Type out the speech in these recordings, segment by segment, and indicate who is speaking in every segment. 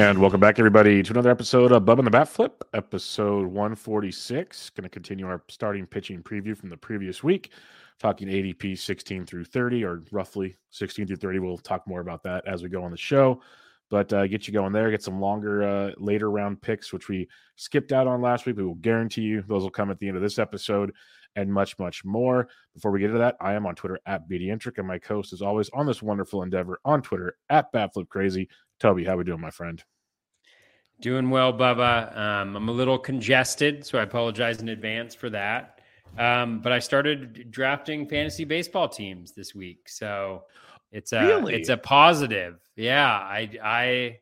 Speaker 1: And welcome back, everybody, to another episode of Bub and the Bat Flip, episode 146. Going to continue our starting pitching preview from the previous week, talking ADP 16 through 30, or roughly 16 through 30. We'll talk more about that as we go on the show. But uh, get you going there, get some longer, uh, later round picks, which we skipped out on last week. We will guarantee you those will come at the end of this episode and much, much more. Before we get to that, I am on Twitter at BDentric, and my co-host is always on this wonderful endeavor on Twitter at BatFlipCrazy. Toby, how we doing, my friend?
Speaker 2: Doing well, Bubba. Um, I'm a little congested, so I apologize in advance for that. Um, but I started drafting fantasy baseball teams this week, so it's a
Speaker 1: Really?
Speaker 2: it's a positive. Yeah, I I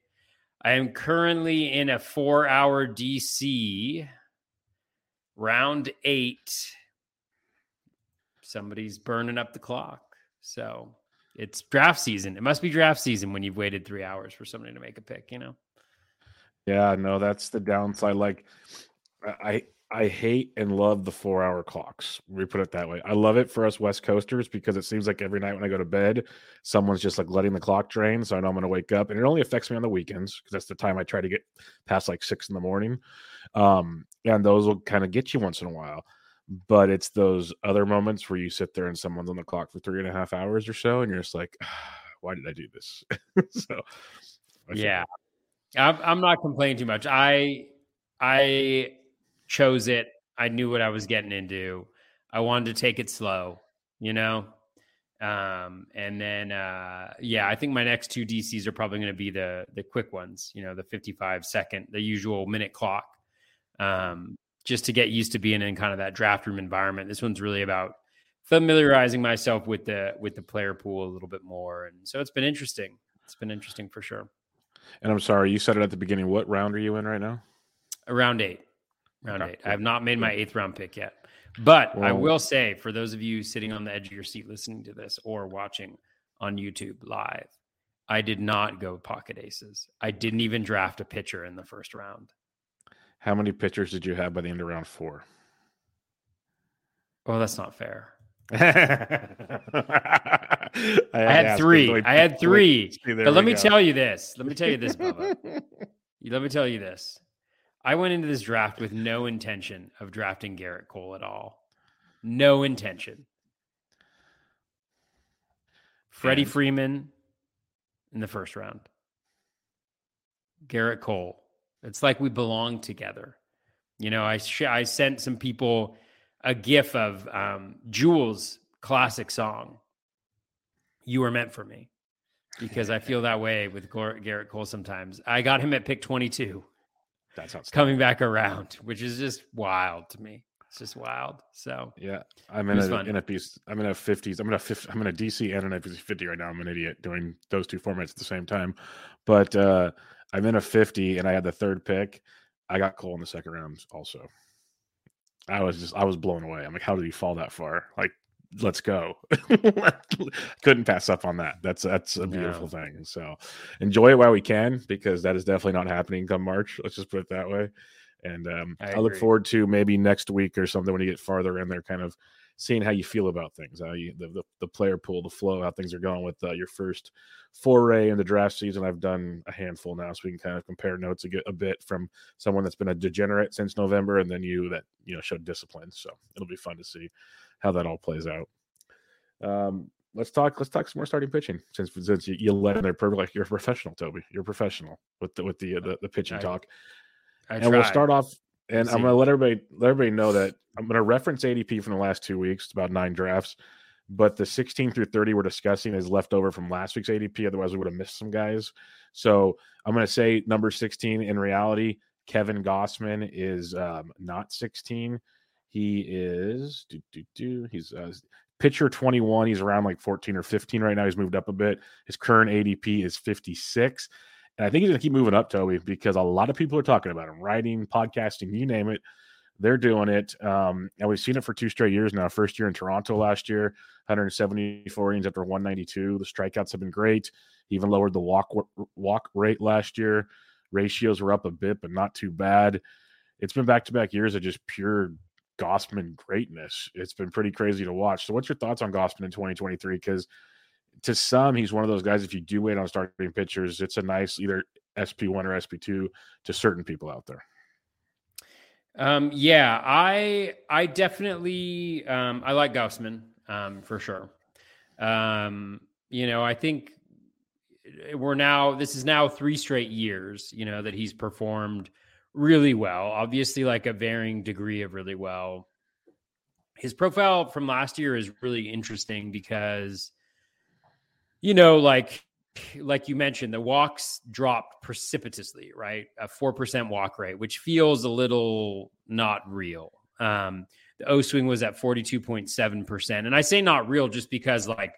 Speaker 2: I am currently in a four hour DC round eight. Somebody's burning up the clock, so it's draft season. It must be draft season when you've waited three hours for somebody to make a pick. You know.
Speaker 1: Yeah, no, that's the downside. Like, I I hate and love the four hour clocks. We put it that way. I love it for us West Coasters because it seems like every night when I go to bed, someone's just like letting the clock drain. So I know I'm going to wake up, and it only affects me on the weekends because that's the time I try to get past like six in the morning. Um, and those will kind of get you once in a while. But it's those other moments where you sit there and someone's on the clock for three and a half hours or so, and you're just like, why did I do this? so,
Speaker 2: Yeah. I'm, I'm not complaining too much. I I chose it. I knew what I was getting into. I wanted to take it slow, you know. Um, and then uh, yeah, I think my next two DCs are probably going to be the the quick ones. You know, the 55 second, the usual minute clock. Um, just to get used to being in kind of that draft room environment. This one's really about familiarizing myself with the with the player pool a little bit more, and so it's been interesting. It's been interesting for sure.
Speaker 1: And I'm sorry, you said it at the beginning. What round are you in right now?
Speaker 2: Round eight. Round
Speaker 1: Okay,
Speaker 2: eight. I have not made my eighth round pick yet. But I will say, for those of you sitting on the edge of your seat listening to this or watching on YouTube live, I did not go pocket aces. I didn't even draft a pitcher in the first round.
Speaker 1: How many pitchers did you have by the end of round four?
Speaker 2: Oh, that's not fair.
Speaker 1: I,
Speaker 2: I had three. I had three. But let me tell you this. Let me tell you this, Bubba. Let me tell you this. I went into this draft with no intention of drafting Gerrit Cole at all. No intention. Freddie Freeman in the first round. Gerrit Cole. It's like we belong together. You know, I sh- I sent some people a gif of um, Jewel's classic song, "You Were Meant for Me," because I feel that way with Gerrit Cole sometimes. I got him at pick twenty-two
Speaker 1: That sounds
Speaker 2: coming back around, which is just wild to me. It's just wild. So
Speaker 1: Yeah, I'm in a
Speaker 2: fun.
Speaker 1: in a piece. I'm in a 50s. I'm in a 50, I'm in a DC and an FPC 50 right now. I'm an idiot doing those two formats at the same time. But uh I'm in a 50 and I had the third pick. I got Cole in the second round also. I was just I was blown away. I'm like, how did he fall that far? Like, let's go. Couldn't pass up on that. That's that's a beautiful thing. So enjoy it while we can, because that is definitely not happening come March. Let's just put it that way. And um,
Speaker 2: I
Speaker 1: I, look forward to maybe next week or something when you get farther in there, kind of seeing how you feel about things, how you the, the, the player pool, the flow, how things are going with uh, your first foray in the draft season. I've done a handful now, so we can kind of compare notes a, a bit from someone that's been a degenerate since November, and then you that you know showed discipline. So it'll be fun to see how that all plays out. Um, let's talk. Let's talk some more starting pitching since since you, you let in there perfect. Like you're a professional, Toby. You're a professional with the with the uh, the, the pitching
Speaker 2: I-
Speaker 1: talk.
Speaker 2: I
Speaker 1: and we'll start off. And I'm going to let everybody let everybody know that I'm going to reference ADP from the last two weeks. It's about nine drafts, but the 16 through 30 we're discussing is left over from last week's ADP. Otherwise, we would have missed some guys. So I'm going to say number 16. In reality, Kevin Gausman is um, not 16. He is do, do, do, he's uh, pitcher 21. He's around like 14 or 15 right now. He's moved up a bit. His current ADP is 56. And I think he's going to keep moving up, Toby, because a lot of people are talking about him, writing, podcasting, you name it. They're doing it. Um, and we've seen it for two straight years now. First year in Toronto last year, 174 innings after 192. The strikeouts have been great. He even lowered the walk walk rate last year. Ratios were up a bit, but not too bad. It's been back to back years of just pure Gausman greatness. It's been pretty crazy to watch. So, what's your thoughts on Gausman in 2023? Because to some, he's one of those guys. If you do wait on starting pitchers, it's a nice either SP one or SP two to certain people out there.
Speaker 2: Um, yeah, I I definitely um, I like Gausman um, for sure. Um, you know, I think we're now this is now three straight years. You know that he's performed really well. Obviously, like a varying degree of really well. His profile from last year is really interesting because, you know, like like you mentioned, the walks dropped precipitously, right? A 4% walk rate, which feels a little not real. Um, the O swing was at 42.7%. And I say not real just because, like,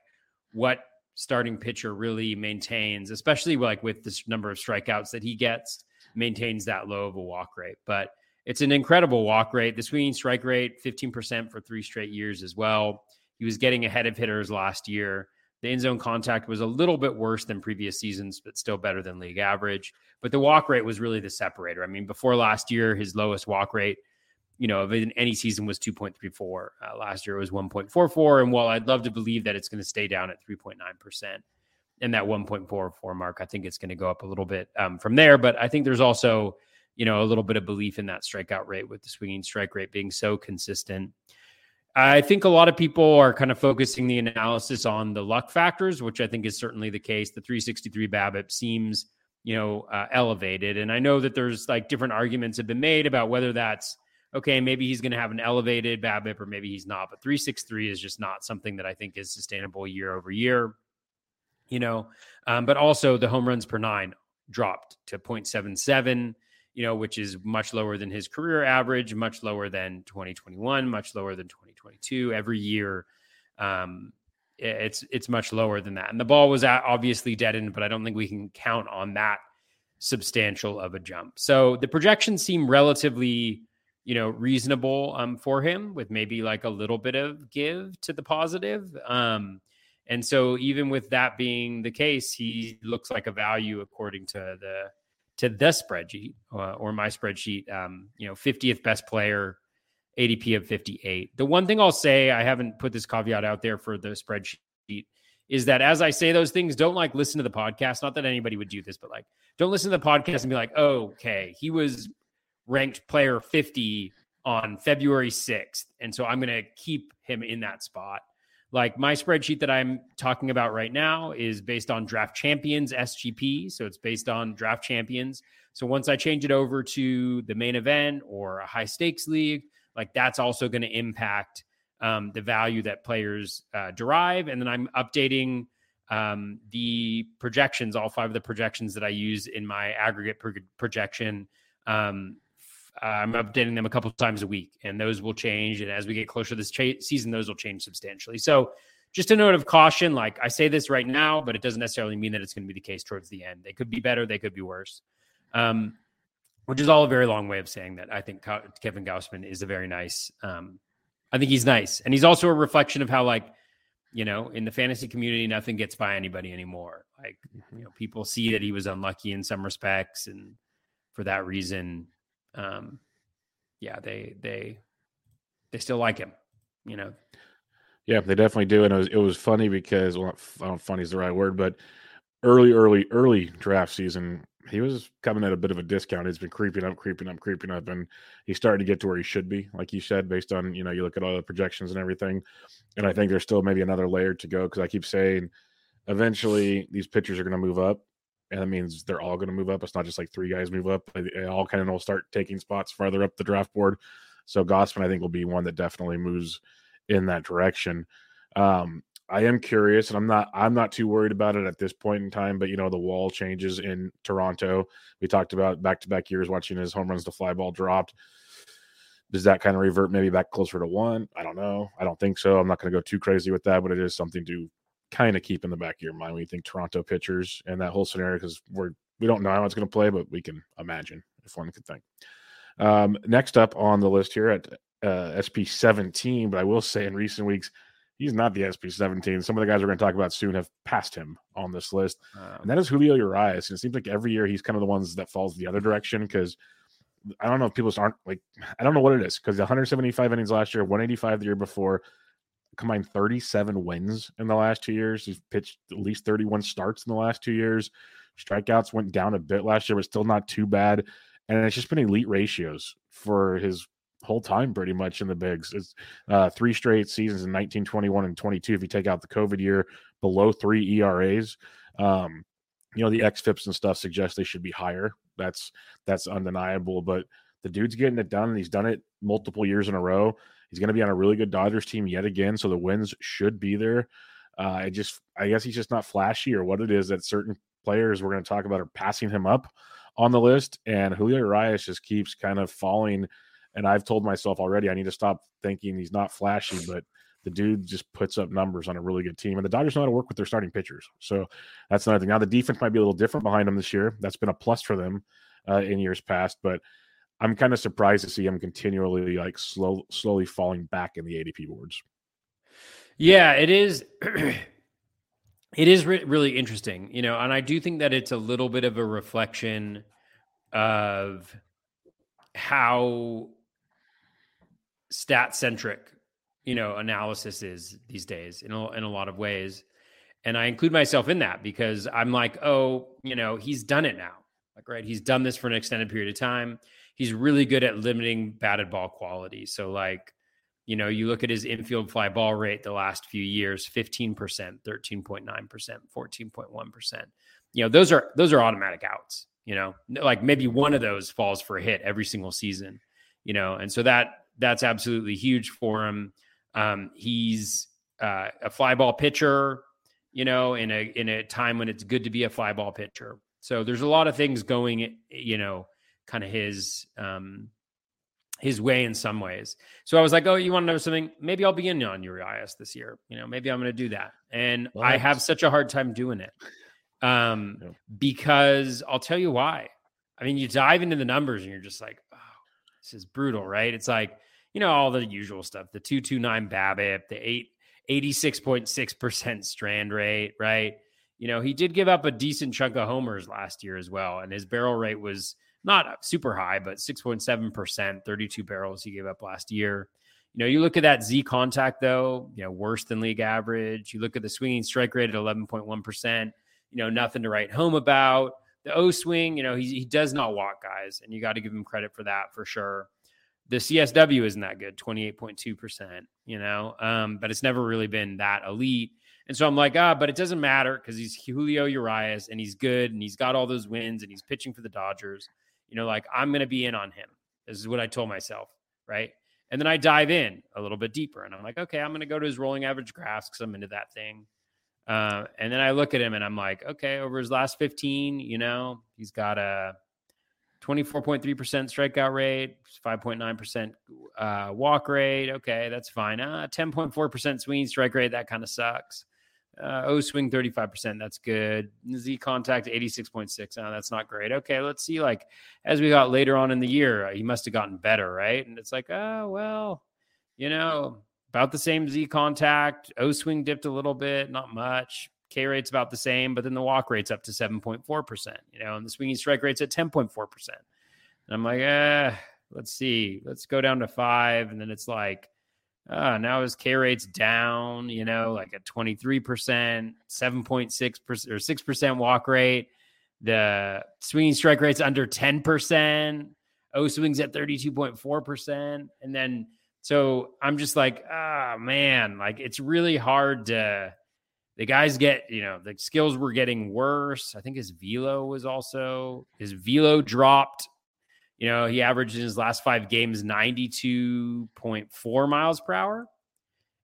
Speaker 2: what starting pitcher really maintains, especially like with this number of strikeouts that he gets, maintains that low of a walk rate. But it's an incredible walk rate. The swinging strike rate, 15% for three straight years as well. He was getting ahead of hitters last year. The end zone contact was a little bit worse than previous seasons, but still better than league average. But the walk rate was really the separator. I mean, before last year, his lowest walk rate, you know, of any season was 2.34. Uh, last year it was 1.44. And while I'd love to believe that it's going to stay down at 3.9%, and that 1.44 mark, I think it's going to go up a little bit um, from there. But I think there's also, you know, a little bit of belief in that strikeout rate with the swinging strike rate being so consistent. I think a lot of people are kind of focusing the analysis on the luck factors, which I think is certainly the case. The 363 BABIP seems, you know, uh, elevated, and I know that there's like different arguments have been made about whether that's okay. Maybe he's going to have an elevated BABIP, or maybe he's not. But 363 is just not something that I think is sustainable year over year. You know, um, but also the home runs per nine dropped to 0.77 you know, which is much lower than his career average, much lower than 2021, much lower than 2022. Every year, um, it's it's much lower than that. And the ball was obviously deadened, but I don't think we can count on that substantial of a jump. So the projections seem relatively, you know, reasonable um, for him, with maybe like a little bit of give to the positive. Um, and so even with that being the case, he looks like a value according to the to the spreadsheet uh, or my spreadsheet. Um, you know, 50th best player, ADP of 58. The one thing I'll say, I haven't put this caveat out there for the spreadsheet, is that as I say those things, don't like listen to the podcast. Not that anybody would do this, but like don't listen to the podcast and be like, oh, okay, he was ranked player 50 on February 6th. And so I'm going to keep him in that spot. Like my spreadsheet that I'm talking about right now is based on draft champions SGP. So it's based on draft champions. So once I change it over to the main event or a high stakes league, like that's also going to impact um, the value that players uh, derive. And then I'm updating um, the projections, all five of the projections that I use in my aggregate pro- projection. Um, I'm updating them a couple times a week, and those will change. And as we get closer to this cha- season, those will change substantially. So, just a note of caution like I say this right now, but it doesn't necessarily mean that it's going to be the case towards the end. They could be better, they could be worse. Um, which is all a very long way of saying that I think Kevin Gausman is a very nice. Um, I think he's nice, and he's also a reflection of how, like, you know, in the fantasy community, nothing gets by anybody anymore. Like, you know, people see that he was unlucky in some respects, and for that reason, um, yeah, they they they still like him. You know.
Speaker 1: Yeah, they definitely do, and it was it was funny because well, I don't know funny is the right word, but early, early, early draft season, he was coming at a bit of a discount. He's been creeping up, creeping up, creeping up, and he's starting to get to where he should be, like you said, based on you know you look at all the projections and everything. And I think there's still maybe another layer to go because I keep saying eventually these pitchers are going to move up, and that means they're all going to move up. It's not just like three guys move up; they all kind of will start taking spots farther up the draft board. So Gausman, I think, will be one that definitely moves in that direction. Um, I am curious, and I'm not I'm not too worried about it at this point in time. But you know, the wall changes in Toronto. We talked about back to back years watching his home runs to fly ball dropped. Does that kind of revert maybe back closer to one? I don't know. I don't think so. I'm not going to go too crazy with that, but it is something to kind of keep in the back of your mind when you think Toronto pitchers and that whole scenario because we're we don't know how it's going to play, but we can imagine if one could think. Um, next up on the list here at uh, SP 17, but I will say in recent weeks he's not the SP 17. Some of the guys we're going to talk about soon have passed him on this list, um, and that is Julio Urias. And it seems like every year he's kind of the ones that falls the other direction because I don't know if people aren't like I don't know what it is because 175 innings last year, 185 the year before, combined 37 wins in the last two years. He's pitched at least 31 starts in the last two years. Strikeouts went down a bit last year, but still not too bad. And it's just been elite ratios for his whole time pretty much in the bigs. It's uh, three straight seasons in 19, 21, and 22. If you take out the COVID year, below three ERAs. Um, you know the x xFIPS and stuff suggest they should be higher. That's that's undeniable. But the dude's getting it done, and he's done it multiple years in a row. He's going to be on a really good Dodgers team yet again, so the wins should be there. Uh, I just, I guess he's just not flashy, or what it is that certain players we're going to talk about are passing him up on the list, and Julio Urias just keeps kind of falling and I've told myself already I need to stop thinking he's not flashy, but the dude just puts up numbers on a really good team. And the Dodgers know how to work with their starting pitchers. So that's another thing. Now the defense might be a little different behind them this year. That's been a plus for them uh, in years past, but I'm kind of surprised to see him continually like slow, slowly falling back in the ADP boards.
Speaker 2: Yeah, it is. it is re- really interesting, you know, and I do think that it's a little bit of a reflection of how stat centric, you know, analysis is these days in a, in a lot of ways. And I include myself in that because I'm like, oh, you know, he's done it now. Like, right, he's done this for an extended period of time. He's really good at limiting batted ball quality. So, like, you know, you look at his infield fly ball rate the last few years 15%, 13.9%, 14.1%. You know, those are those are automatic outs, you know, like maybe one of those falls for a hit every single season, you know, and so that that's absolutely huge for him. Um, he's uh, a fly ball pitcher, you know, in a in a time when it's good to be a fly ball pitcher. So there's a lot of things going, you know, kind of his um, his way in some ways. So I was like, oh, you want to know something? Maybe I'll be in on Urias this year. You know, maybe I'm going to do that. And I have such a hard time doing it um, yeah. because I'll tell you why. I mean, you dive into the numbers and you're just like, oh, this is brutal, right? It's like you know, all the usual stuff, the 229 BABIP, the 8 86.6% strand rate, right? You know, he did give up a decent chunk of homers last year as well. And his barrel rate was not super high, but 6.7%, 32 barrels he gave up last year. You know, you look at that Z contact though, you know, worse than league average. You look at the swinging strike rate at 11.1%, you know, nothing to write home about. The O swing, you know, he, he does not walk guys, and you got to give him credit for that for sure the CSW isn't that good, 28.2%, you know, um, but it's never really been that elite. And so I'm like, ah, but it doesn't matter because he's Julio Urias and he's good and he's got all those wins and he's pitching for the Dodgers. You know, like I'm going to be in on him. This is what I told myself. Right. And then I dive in a little bit deeper and I'm like, okay, I'm going to go to his rolling average graphs because I'm into that thing. Uh, and then I look at him and I'm like, okay, over his last 15, you know, he's got a 24.3% strikeout rate, 5.9% uh, walk rate. Okay, that's fine. Uh, 10.4% swing strike rate. That kind of sucks. Uh, o swing 35%. That's good. Z contact 86.6. Oh, that's not great. Okay, let's see. Like as we got later on in the year, uh, he must have gotten better, right? And it's like, oh, well, you know, about the same Z contact. O swing dipped a little bit, not much. K rate's about the same, but then the walk rate's up to 7.4%, you know, and the swinging strike rate's at 10.4%. And I'm like, eh, let's see, let's go down to five. And then it's like, uh, now his K rate's down, you know, like at 23%, 7.6% or 6% walk rate. The swinging strike rate's under 10%. O swings at 32.4%. And then, so I'm just like, ah, oh, man, like it's really hard to, the guys get, you know, the skills were getting worse. I think his velo was also, his velo dropped. You know, he averaged in his last five games 92.4 miles per hour.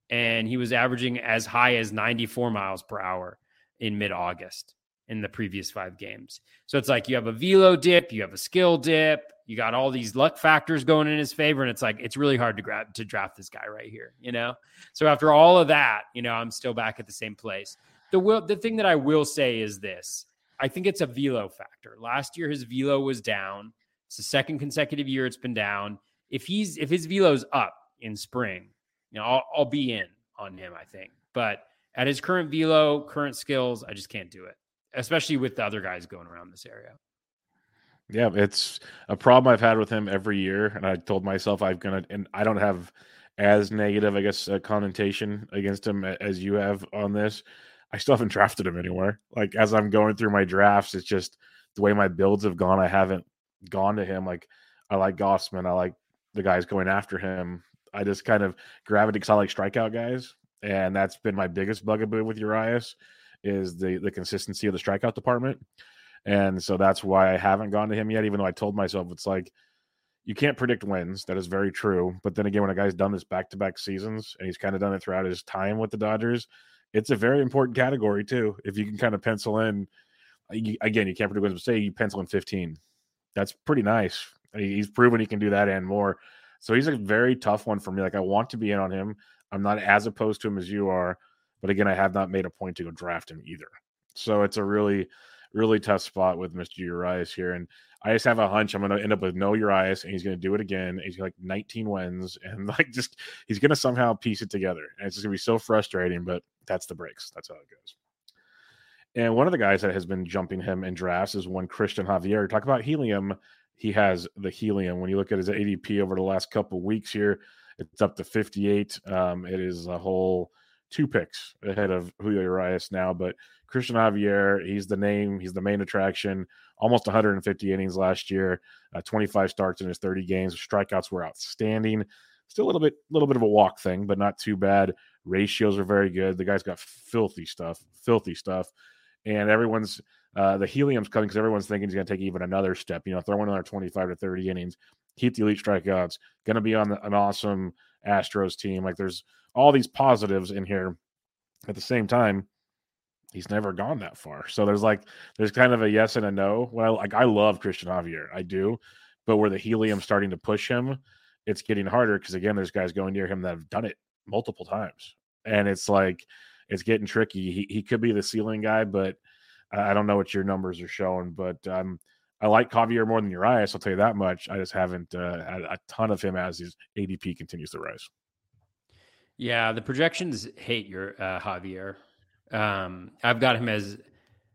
Speaker 2: And he was averaging as high as 94 miles per hour in mid August in the previous five games. So it's like you have a velo dip, you have a skill dip, you got all these luck factors going in his favor, and it's like it's really hard to grab to draft this guy right here, you know. So after all of that, you know, I'm still back at the same place. The will the thing that I will say is this: I think it's a velo factor. Last year his velo was down. It's the second consecutive year it's been down. If he's if his velo's up in spring, you know, I'll, I'll be in on him. I think, but at his current velo, current skills, I just can't do it especially with the other guys going around this area.
Speaker 1: Yeah, it's a problem I've had with him every year, and I told myself I'm gonna, and I don't have as negative, I guess, a connotation against him as you have on this. I still haven't drafted him anywhere. Like as I'm going through my drafts, it's just the way my builds have gone. I haven't gone to him. Like I like Gausman, I like the guys going after him. I just kind of gravitate because I like strikeout guys, and that's been my biggest bugaboo with Urias is the the consistency of the strikeout department. And so that's why I haven't gone to him yet, even though I told myself it's like you can't predict wins. That is very true. But then again, when a guy's done this back to back seasons and he's kind of done it throughout his time with the Dodgers, it's a very important category too. If you can kind of pencil in, again, you can't predict wins, but say you pencil in 15. That's pretty nice. He's proven he can do that and more. So he's a very tough one for me. Like I want to be in on him. I'm not as opposed to him as you are, but again, I have not made a point to go draft him either. So it's a really, really tough spot with Mr. Urias here. And I just have a hunch I'm going to end up with no Urias and he's going to do it again. He's like 19 wins and like just he's going to somehow piece it together. And it's just going to be so frustrating, but that's the breaks. That's how it goes. And one of the guys that has been jumping him in drafts is one Christian Javier. Talk about helium. He has the helium. When you look at his ADP over the last couple weeks here, it's up to 58. Um, it is a whole two picks ahead of Julio Urias now. But Christian Javier, he's the name, he's the main attraction. Almost 150 innings last year, uh, 25 starts in his 30 games. Strikeouts were outstanding. Still a little bit, little bit of a walk thing, but not too bad. Ratios are very good. The guy's got filthy stuff, filthy stuff, and everyone's uh, the helium's coming because everyone's thinking he's going to take even another step. You know, throwing another 25 to 30 innings, keep the elite strikeouts. Going to be on the, an awesome Astros team. Like there's all these positives in here. At the same time, he's never gone that far. So there's like there's kind of a yes and a no. Well, like I love Christian Javier, I do, but where the helium starting to push him, it's getting harder because again, there's guys going near him that have done it multiple times, and it's like it's getting tricky. He he could be the ceiling guy, but I don't know what your numbers are showing. But I'm. um, I like Javier more than Urias. I'll tell you that much. I just haven't uh, had a ton of him as his ADP continues to rise.
Speaker 2: Yeah, the projections hate your uh, Javier. Um, I've got him as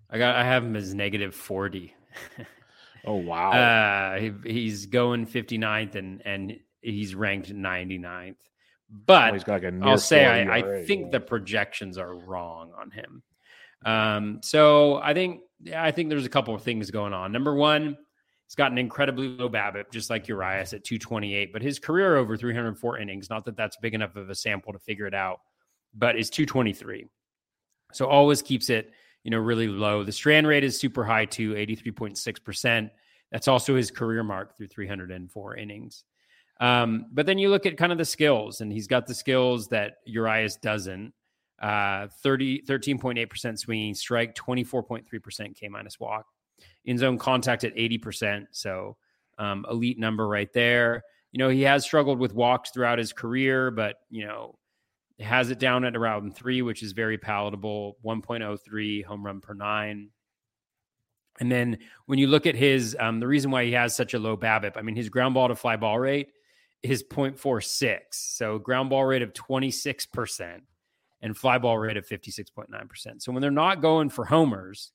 Speaker 2: I got I have him as negative forty.
Speaker 1: oh wow!
Speaker 2: Uh, he, he's going 59th and and he's ranked 99th. But got like I'll say I, I think the projections are wrong on him. Um, so I think I think there's a couple of things going on. Number one, He's got an incredibly low BABIP, just like Urias at 228, but his career over 304 innings, not that that's big enough of a sample to figure it out, but is 223. So always keeps it, you know, really low. The strand rate is super high too, 83.6%. That's also his career mark through 304 innings. Um, but then you look at kind of the skills, and he's got the skills that Urias doesn't. Uh, 30, 13.8% swinging strike, 24.3% K minus walk in zone contact at 80%. So, um, elite number right there. You know, he has struggled with walks throughout his career, but, you know, has it down at around three, which is very palatable 1.03 home run per nine. And then when you look at his, um, the reason why he has such a low BABIP, I mean, his ground ball to fly ball rate is 0.46. So ground ball rate of 26% and fly ball rate of 56.9%. So when they're not going for homers,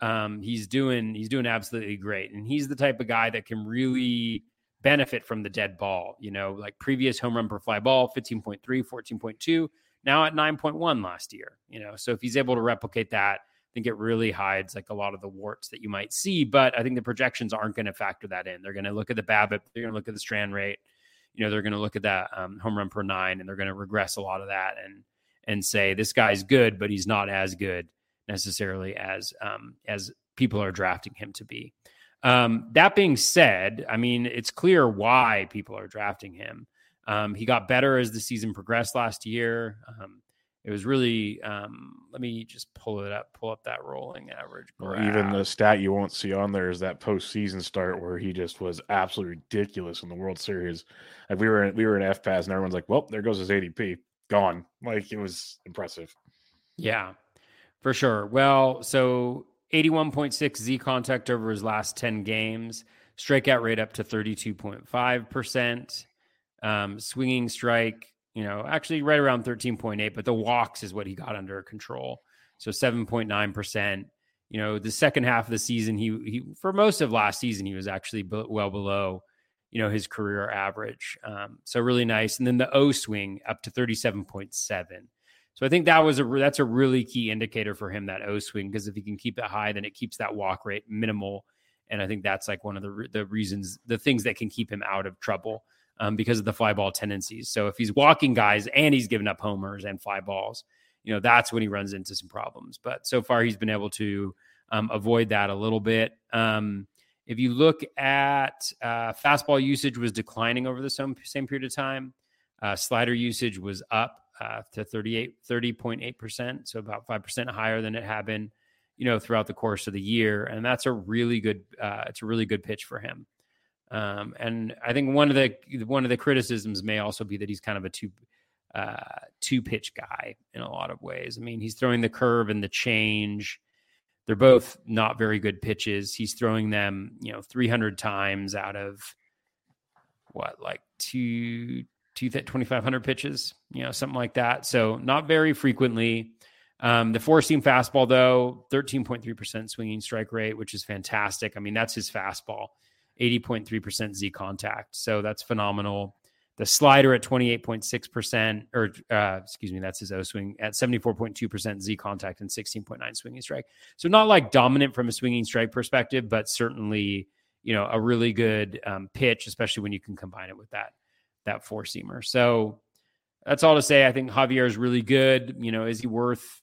Speaker 2: um, he's doing he's doing absolutely great, and he's the type of guy that can really benefit from the dead ball. You know, like previous home run per fly ball, 15.3, 14.2, now at 9.1 last year. You know, so if he's able to replicate that, I think it really hides like a lot of the warts that you might see. But I think the projections aren't going to factor that in. They're going to look at the BABIP, they're going to look at the strand rate, you know, they're going to look at that um, home run per nine, and they're going to regress a lot of that and and say this guy's good, but he's not as good necessarily as um, as people are drafting him to be. Um, that being said, I mean, it's clear why people are drafting him. Um, he got better as the season progressed last year. Um, it was really, um, let me just pull it up, pull up that rolling average.
Speaker 1: Or even the stat you won't see on there is that postseason start where he just was absolutely ridiculous in the World Series. Like we were, in, we were in FPAS and everyone's like, well, there goes his ADP gone. Like it was impressive.
Speaker 2: Yeah, for sure. Well, so 81.6 Z contact over his last 10 games, strikeout rate up to 32.5%, um, swinging strike, you know, actually right around 13.8, but the walks is what he got under control. So 7.9%. You know, the second half of the season, he, he for most of last season, he was actually well below, you know, his career average. Um, so really nice. And then the O swing up to 37.7. So I think that was a that's a really key indicator for him that O swing because if he can keep it high, then it keeps that walk rate minimal, and I think that's like one of the the reasons the things that can keep him out of trouble um, because of the fly ball tendencies. So if he's walking guys and he's giving up homers and fly balls, you know that's when he runs into some problems. But so far he's been able to um, avoid that a little bit. Um, if you look at uh, fastball usage was declining over the same, same period of time. Uh, slider usage was up uh, to 38, 30.8%. So about 5% higher than it had been, you know, throughout the course of the year. And that's a really good, uh, it's a really good pitch for him. Um, and I think one of the, one of the criticisms may also be that he's kind of a two, uh, two pitch guy in a lot of ways. I mean, he's throwing the curve and the change. They're both not very good pitches. He's throwing them, you know, 300 times out of what, like two, 2,500 pitches, you know, something like that. So not very frequently. Um, the four seam fastball, though, 13.3% swinging strike rate, which is fantastic. I mean, that's his fastball, 80.3% Z contact. So that's phenomenal. The slider at 28.6%, or uh, excuse me, that's his O swing at 74.2% Z contact and 16.9 swinging strike. So not like dominant from a swinging strike perspective, but certainly, you know, a really good um, pitch, especially when you can combine it with that that four seamer. So that's all to say. I think Javier is really good. You know, is he worth?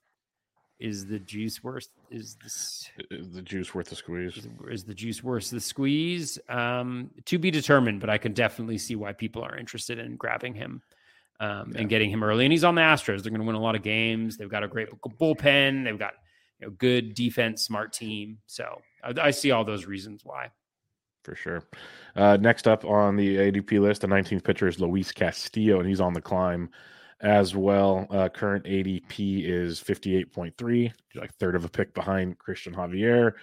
Speaker 2: Is the juice worth? Is this
Speaker 1: is the juice worth the squeeze?
Speaker 2: Is, is the juice worth the squeeze? Um, to be determined, but I can definitely see why people are interested in grabbing him um, yeah. and getting him early. And he's on the Astros. They're going to win a lot of games. They've got a great bullpen. They've got you know good defense, smart team. So I, I see all those reasons why
Speaker 1: for sure. Uh, next up on the ADP list, the 19th pitcher is Luis Castillo, and he's on the climb as well. Uh, current ADP is 58.3, like third of a pick behind Christian Javier.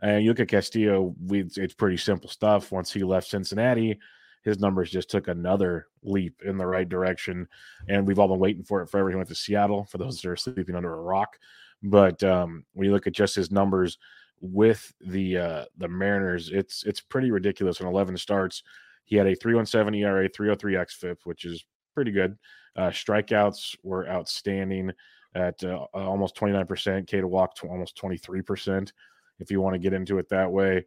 Speaker 1: And you look at Castillo, we, it's pretty simple stuff. Once he left Cincinnati, his numbers just took another leap in the right direction. And we've all been waiting for it forever. He went to Seattle, for those that are sleeping under a rock. But um, when you look at just his numbers, with the uh, the Mariners, it's it's pretty ridiculous. In 11 starts, he had a 3.17 ERA, 303 xFIP, which is pretty good. Uh, strikeouts were outstanding at uh, almost 29%. K to walk to almost 23%. If you want to get into it that way,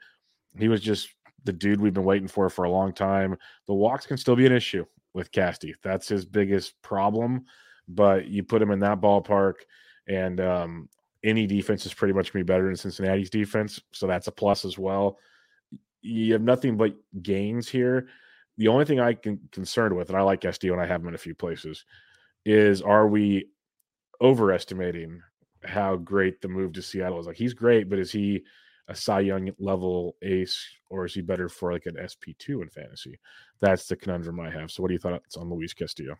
Speaker 1: he was just the dude we've been waiting for for a long time. The walks can still be an issue with Casty. That's his biggest problem. But you put him in that ballpark, and um, any defense is pretty much going to be better than Cincinnati's defense. So that's a plus as well. You have nothing but gains here. The only thing I can concerned with, and I like SD and I have him in a few places, is are we overestimating how great the move to Seattle is? Like he's great, but is he a Cy Young level ace, or is he better for like an SP two in fantasy? That's the conundrum I have. So, what do you thoughts on Luis Castillo?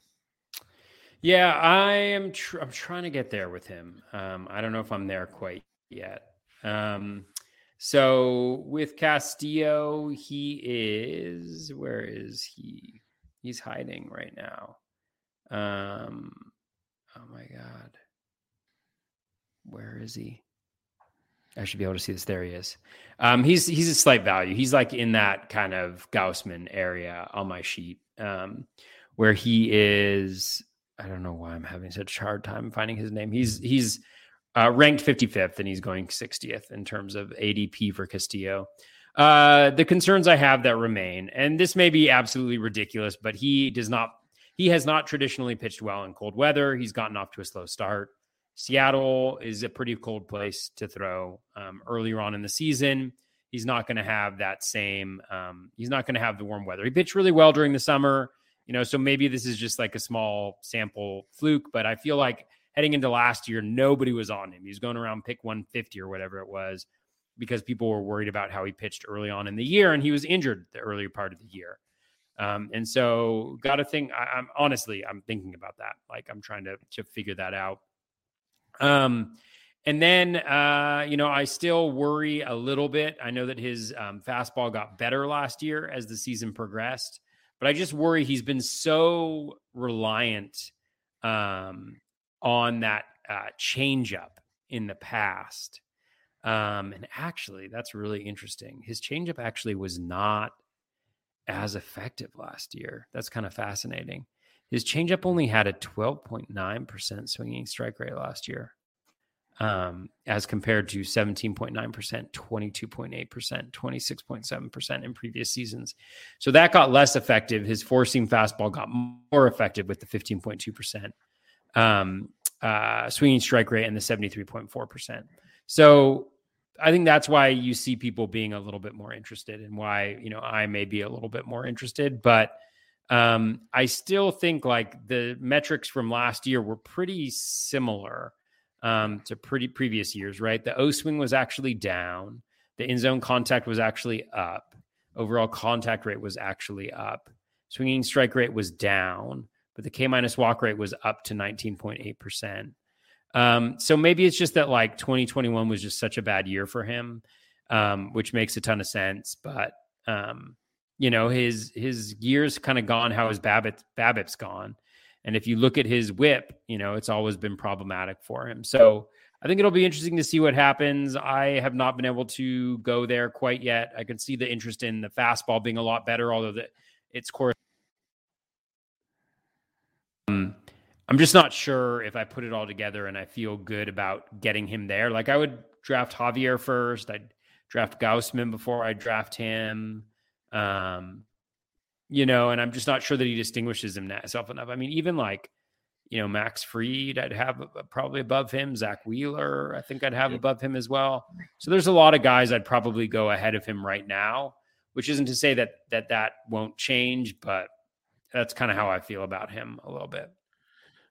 Speaker 2: Yeah, I am. Tr- I'm trying to get there with him. Um, I don't know if I'm there quite yet. Um, so with Castillo, he is. Where is he? He's hiding right now. Um, oh my god, where is he? I should be able to see this. There he is. Um, he's he's a slight value. He's like in that kind of Gausman area on my sheet, um, where he is. I don't know why I'm having such a hard time finding his name. He's he's uh, ranked 55th and he's going 60th in terms of ADP for Castillo. Uh, the concerns I have that remain, and this may be absolutely ridiculous, but he does not. He has not traditionally pitched well in cold weather. He's gotten off to a slow start. Seattle is a pretty cold place to throw um, earlier on in the season. He's not going to have that same. Um, he's not going to have the warm weather. He pitched really well during the summer, you know. So maybe this is just like a small sample fluke. But I feel like heading into last year, nobody was on him. He was going around pick 150 or whatever it was because people were worried about how he pitched early on in the year, and he was injured the earlier part of the year. Um, and so, got to think. I, I'm honestly, I'm thinking about that. Like, I'm trying to to figure that out. Um, and then, uh, you know, I still worry a little bit. I know that his um, fastball got better last year as the season progressed, but I just worry he's been so reliant um, on that uh, changeup in the past. Um, and actually, that's really interesting. His changeup actually was not as effective last year. That's kind of fascinating. His changeup only had a 12.9% swinging strike rate last year, um, as compared to 17.9%, 22.8%, 26.7% in previous seasons. So that got less effective. His four seam fastball got more effective with the 15.2% um, uh, swinging strike rate and the 73.4%. So I think that's why you see people being a little bit more interested and why, you know, I may be a little bit more interested, but um, I still think like the metrics from last year were pretty similar um, to pretty previous years, right? The O swing was actually down. The in zone contact was actually up. Overall contact rate was actually up. Swinging strike rate was down, but the K minus walk rate was up to 19.8%. Um, so maybe it's just that like 2021 was just such a bad year for him, um, which makes a ton of sense. But um, you know his his years kind of gone how his BABIP BABIP's gone, and if you look at his WHIP, you know it's always been problematic for him. So I think it'll be interesting to see what happens. I have not been able to go there quite yet. I can see the interest in the fastball being a lot better, although the, its course. Um, I'm just not sure if I put it all together and I feel good about getting him there. Like I would draft Javier first. I'd draft Gausman before I draft him. Um, you know, and I'm just not sure that he distinguishes himself enough. I mean, even like, you know, Max Fried, I'd have probably above him. Zack Wheeler, I think I'd have above him as well. So there's a lot of guys I'd probably go ahead of him right now, which isn't to say that that that won't change, but that's kind of how I feel about him a little bit.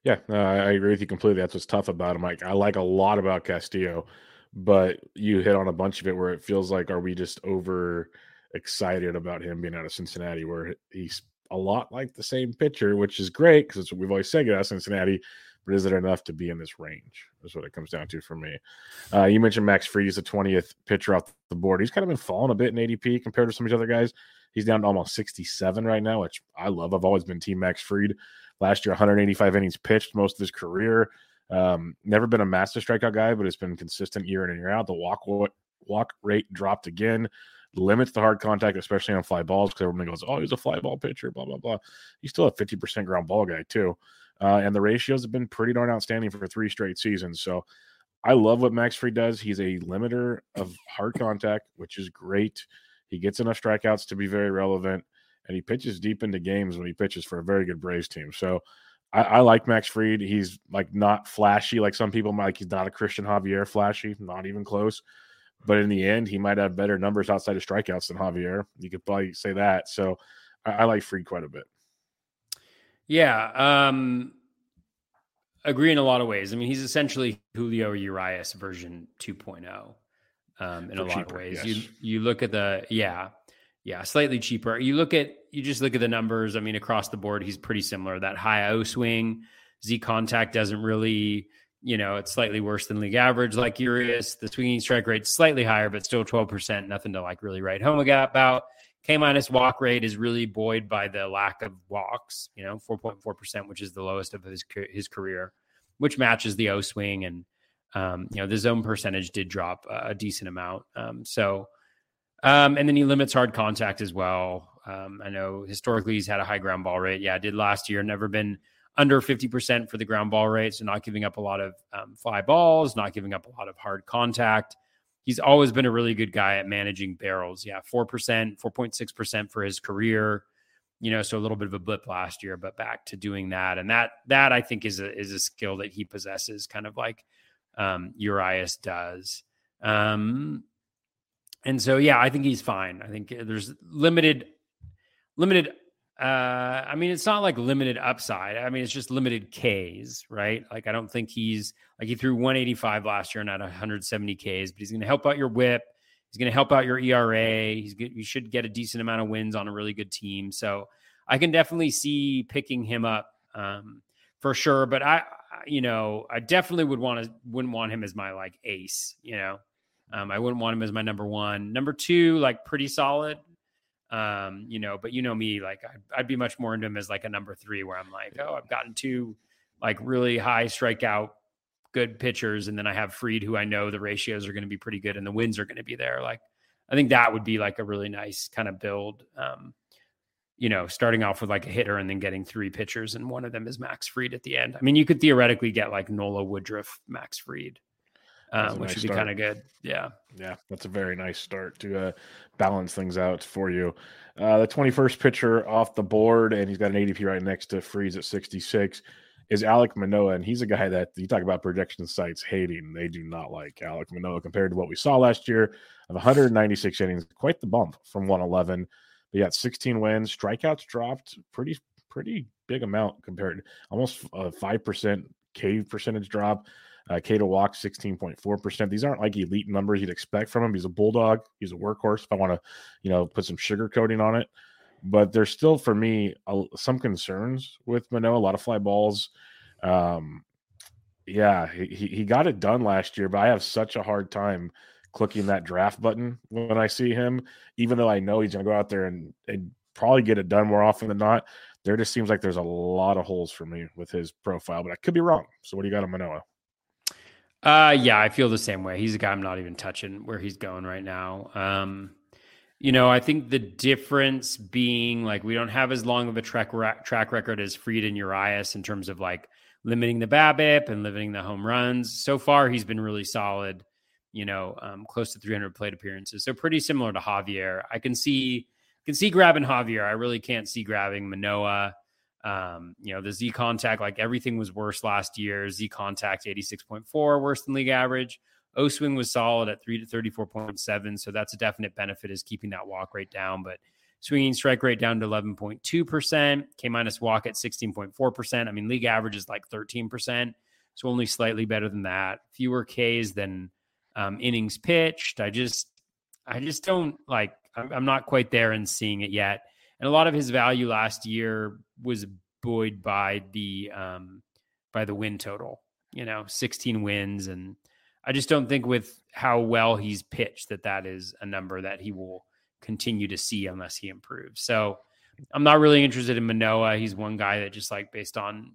Speaker 1: Yeah, uh, I agree with you completely. That's what's tough about him. Like I like a lot about Castillo, but you hit on a bunch of it where it feels like are we just over excited about him being out of Cincinnati, where he's a lot like the same pitcher, which is great because it's what we've always said out of Cincinnati. But is it enough to be in this range? Is what it comes down to for me. Uh, you mentioned Max Fried, he's the 20th pitcher off the board. He's kind of been falling a bit in ADP compared to some of these other guys. He's down to almost 67 right now, which I love. I've always been Team Max Fried. Last year, 185 innings pitched most of his career. Um, never been a master strikeout guy, but it's been consistent year in and year out. The walk walk rate dropped again limits the hard contact, especially on fly balls, because everyone goes, "Oh, he's a fly ball pitcher," blah blah blah. He's still a fifty percent ground ball guy too, uh, and the ratios have been pretty darn outstanding for three straight seasons. So, I love what Max Fried does. He's a limiter of hard contact, which is great. He gets enough strikeouts to be very relevant, and he pitches deep into games when he pitches for a very good Braves team. So. I, I like Max Fried. He's like not flashy like some people might. Like he's not a Christian Javier flashy, not even close but in the end, he might have better numbers outside of strikeouts than Javier. You could probably say that. So I, I like Fried quite a bit.
Speaker 2: Yeah. Um, agree in a lot of ways. I mean, he's essentially Julio Urias version 2.0 um, in For a lot cheaper, of ways. Yes. You you look at the yeah, yeah, slightly cheaper. You look at you just look at the numbers. I mean, across the board, he's pretty similar. That high O swing, Z contact doesn't really you know, it's slightly worse than league average, like Urias. The swinging strike rate slightly higher, but still 12%. Nothing to like really write home about. K minus walk rate is really buoyed by the lack of walks, you know, 4.4%, which is the lowest of his his career, which matches the O swing and um, you know, the zone percentage did drop a decent amount. Um, so, um, and then he limits hard contact as well. Um, I know historically he's had a high ground ball rate. Yeah, did last year. Never been under 50% for the ground ball rate. So not giving up a lot of um, fly balls, not giving up a lot of hard contact. He's always been a really good guy at managing barrels. Yeah, 4%, 4.6% for his career. You know, so a little bit of a blip last year, but back to doing that. And that that I think is a is a skill that he possesses, kind of like um, Urias does. Um, and so, yeah, I think he's fine. I think there's limited, limited. Uh, I mean, it's not like limited upside. I mean, it's just limited Ks, right? Like, I don't think he's like he threw 185 last year and at 170 Ks, but he's going to help out your WHIP. He's going to help out your ERA. He's. You should get a decent amount of wins on a really good team. So I can definitely see picking him up um, for sure. But I, you know, I definitely would want to wouldn't want him as my like ace. You know, um, I wouldn't want him as my number one. Number two, like pretty solid. Um, you know, but you know me, like I'd, I'd be much more into him as like a number three, where I'm like, oh, I've gotten two like really high strikeout good pitchers, and then I have Fried, who I know the ratios are going to be pretty good and the wins are going to be there. Like, I think that would be like a really nice kind of build. Um, you know, starting off with like a hitter and then getting three pitchers, and one of them is Max Fried at the end. I mean, you could theoretically get like Nola Woodruff, Max Fried, um, which nice would be kind of good. Yeah.
Speaker 1: Yeah. That's a very nice start to uh, balance things out for you. Uh, the 21st pitcher off the board, and he's got an ADP right next to Fried's at 66, is Alek Manoah. And he's a guy that you talk about projection sites hating. They do not like Alek Manoah compared to what we saw last year of 196 innings, quite the bump from 111. But yeah, 16 wins. Strikeouts dropped pretty pretty big amount compared, almost a five percent K percentage drop. Uh, K to walk 16.4%. These aren't like elite numbers you'd expect from him. He's a bulldog. He's a workhorse. If I want to, you know, put some sugar coating on it, but there's still for me a, some concerns with Manoah. A lot of fly balls. Um, yeah, he, he got it done last year, but I have such a hard time clicking that draft button when I see him, even though I know he's going to go out there and, and probably get it done more often than not. There just seems like there's a lot of holes for me with his profile, but I could be wrong. So, what do you got on Manoah?
Speaker 2: Uh, yeah, I feel the same way. He's a guy I'm not even touching where he's going right now. Um, you know, I think the difference being like we don't have as long of a track track record as Fried and Urias in terms of like limiting the BABIP and limiting the home runs. So far, he's been really solid you know, um, close to 300 plate appearances. So pretty similar to Javier. I can see can see grabbing Javier. I really can't see grabbing Manoah. Um, you know, the Z contact, like everything was worse last year. Z contact 86.4, worse than league average. O swing was solid at 3 to 34.7. So that's a definite benefit is keeping that walk rate down. But swinging strike rate down to 11.2%, K minus walk at 16.4%. I mean, league average is like 13%. So only slightly better than that. Fewer Ks than um, innings pitched. I just, I just don't like. I'm, I'm not quite there in seeing it yet. And a lot of his value last year was buoyed by the um, by the win total. You know, 16 wins, and I just don't think with how well he's pitched that that is a number that he will continue to see unless he improves. So I'm not really interested in Manoah. He's one guy that just like based on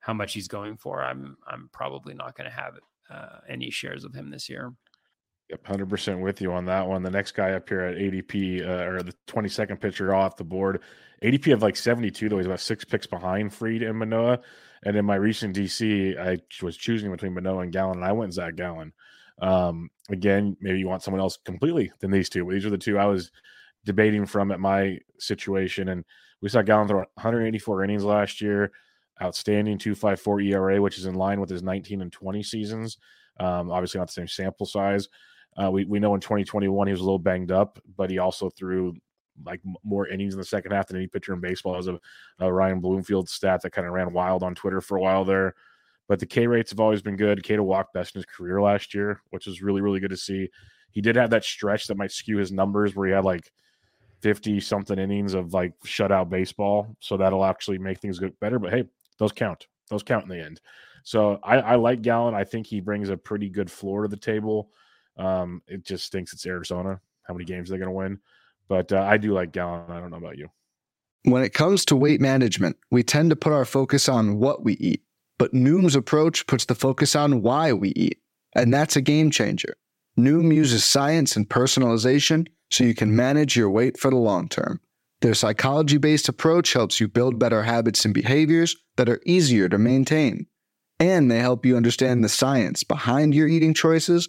Speaker 2: how much he's going for, I'm I'm probably not going to have uh, any shares of him this year.
Speaker 1: Yep, hundred percent with you on that one. The next guy up here at ADP uh, or the twenty second pitcher off the board, ADP of like seventy two though. He's about six picks behind Fried and Manoah. And in my recent DC, I was choosing between Manoah and Gallen, and I went Zac Gallen. Um, again, maybe you want someone else completely than these two. But these are the two I was debating from at my situation, and we saw Gallen throw 184 innings last year outstanding 254 ERA, which is in line with his 19 and 20 seasons. Um, obviously, not the same sample size. Uh, we, we know in 2021 he was a little banged up, but he also threw like more innings in the second half than any pitcher in baseball. As a, a Ryan Bloomfield stat that kind of ran wild on Twitter for a while there. But the K rates have always been good. K to walk best in his career last year, which is really, really good to see. He did have that stretch that might skew his numbers where he had like 50 something innings of like shutout baseball. So that'll actually make things get better. But hey, those count. Those count in the end. So I, I like Gallen. I think he brings a pretty good floor to the table. Um, it just stinks it's Arizona. How many games they're going to win? But uh, I do like Gallen. I don't know about you.
Speaker 3: When it comes to weight management, we tend to put our focus on what we eat, but Noom's approach puts the focus on why we eat. And that's a game changer. Noom uses science and personalization so you can manage your weight for the long term. Their psychology based approach helps you build better habits and behaviors that are easier to maintain. And they help you understand the science behind your eating choices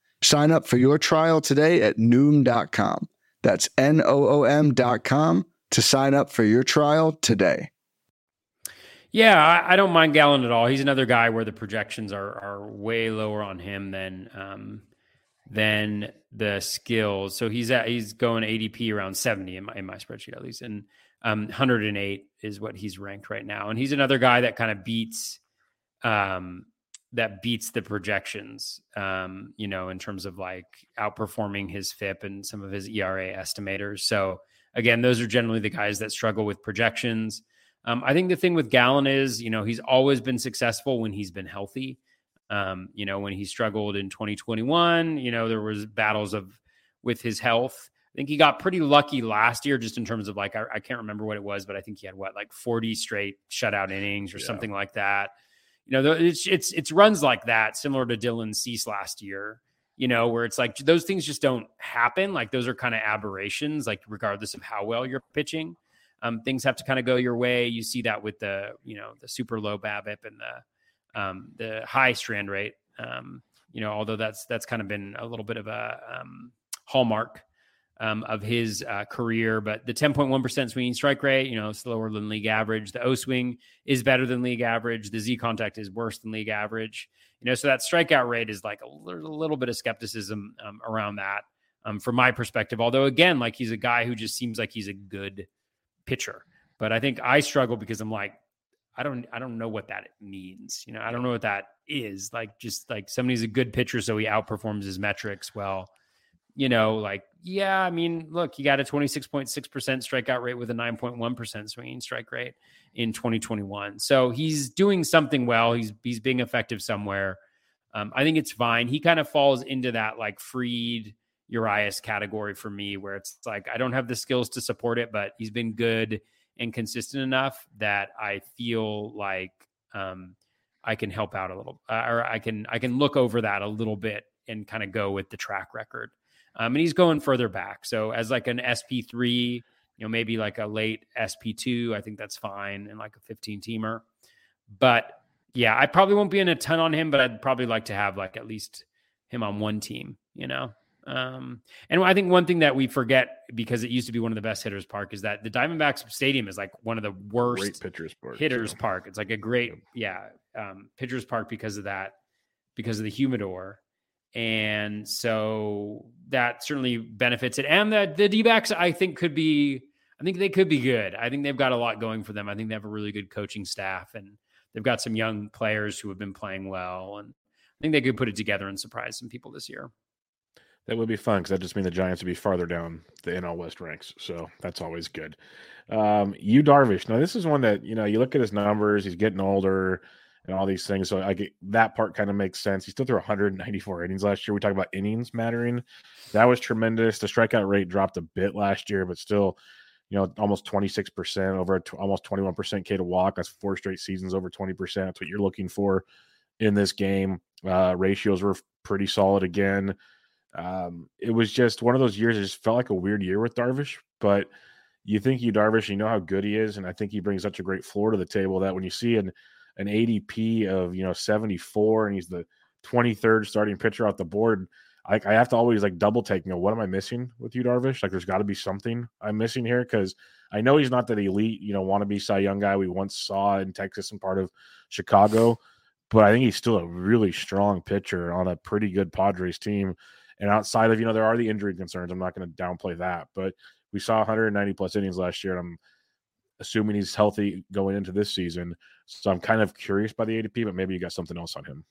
Speaker 3: Sign up for your trial today at Noom.com. That's N O O M.com to sign up for your trial today.
Speaker 2: Yeah, I, I, don't mind Gallen at all. He's another guy where the projections are are way lower on him than um, than the skills. So he's at he's going ADP around seventy in my in my spreadsheet at least, and um, 108 is what he's ranked right now. And he's another guy that kind of beats um, that beats the projections. Um, you know, in terms of like outperforming his FIP and some of his ERA estimators. So again, those are generally the guys that struggle with projections. Um, I think the thing with Gallen is, you know, he's always been successful when he's been healthy. Um, you know, when he struggled in 2021, you know, there was battles of with his health. I think he got pretty lucky last year, just in terms of like I, I can't remember what it was, but I think he had what like 40 straight shutout innings or yeah. something like that. You know, it's it's it's runs like that, similar to Dylan Cease last year. You know, where it's like those things just don't happen. Like those are kind of aberrations. Like regardless of how well you're pitching, um, things have to kind of go your way. You see that with the you know the super low BABIP and the um, the high strand rate. Um, you know, although that's that's kind of been a little bit of a um, hallmark um, of his uh, career. But the 10.1% swinging strike rate, you know, slower than league average. The O swing is better than league average. The Z contact is worse than league average. You know, so that strikeout rate is like a little, little bit of skepticism um, around that um, from my perspective. Although, again, like he's a guy who just seems like he's a good pitcher. But I think I struggle because I'm like, I don't I don't know what that means. You know, I don't know what that is. Like just like somebody's a good pitcher, so he outperforms his metrics. Well, you know, like, yeah, I mean, look, you got a 26.6% strikeout rate with a 9.1% swinging strike rate in 2021. So he's doing something well. He's he's being effective somewhere. Um, I think it's fine. He kind of falls into that like Fried Urias category for me, where it's like I don't have the skills to support it, but he's been good and consistent enough that I feel like um, I can help out a little, uh, or I can I can look over that a little bit and kind of go with the track record. Um, and he's going further back. So as like an SP3, you know, maybe like a late SP2, I think that's fine, and like a 15 teamer. But yeah, I probably won't be in a ton on him, but I'd probably like to have like at least him on one team, you know. Um, and I think one thing that we forget because it used to be one of the best hitters park is that the Diamondbacks Stadium is like one of the worst great
Speaker 1: pitchers park.
Speaker 2: Hitters park. It's like a great, yeah, um, pitchers park because of that, because of the humidor. And so that certainly benefits it. And the, the D backs, I think, could be, I think they could be good. I think they've got a lot going for them. I think they have a really good coaching staff and they've got some young players who have been playing well. And I think they could put it together and surprise some people this year.
Speaker 1: That would be fun because that just means the Giants would be farther down the NL West ranks. So that's always good. Um, Yu Darvish. Now, this is one that, you know, you look at his numbers, he's getting older and all these things. So I get that part kind of makes sense. He still threw 194 innings last year. We talk about innings mattering. That was tremendous. The strikeout rate dropped a bit last year, but still, you know, almost 26% over almost 21% K to walk. That's four straight seasons over 20%. That's what you're looking for in this game. Uh, ratios were pretty solid again. Um, it was just one of those years. It just felt like a weird year with Darvish, but you think Yu Darvish, you know how good he is, and I think he brings such a great floor to the table that when you see an an ADP of you know 74 and he's the 23rd starting pitcher off the board. I, I have to always like double take. You know, what am I missing with you, Darvish? Like, there's got to be something I'm missing here because I know he's not that elite, you know, want to be Cy Young guy we once saw in Texas and part of Chicago, but I think he's still a really strong pitcher on a pretty good Padres team. And outside of you know, there are the injury concerns. I'm not going to downplay that, but we saw 190 plus innings last year, and I'm assuming he's healthy going into this season. So I'm kind of curious by the ADP, but maybe you got something else on him.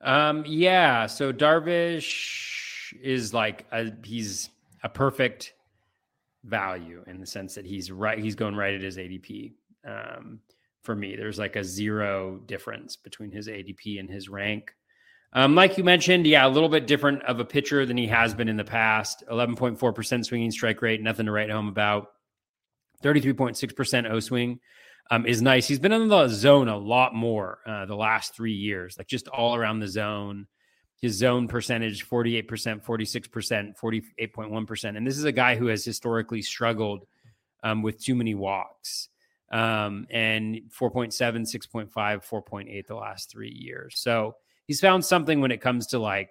Speaker 2: Um, yeah. So Darvish is like a, he's a perfect value in the sense that he's right. He's going right at his ADP. Um, for me, there's like a zero difference between his ADP and his rank. Um, like you mentioned, yeah, a little bit different of a pitcher than he has been in the past. 11.4% swinging strike rate, nothing to write home about. 33.6% O swing um, is nice. He's been in the zone a lot more uh, the last three years, like just all around the zone. His zone percentage 48%, 46%, 48.1%. And this is a guy who has historically struggled um, with too many walks. Um, and 4.7, 6.5, 4.8 the last three years. So he's found something when it comes to like,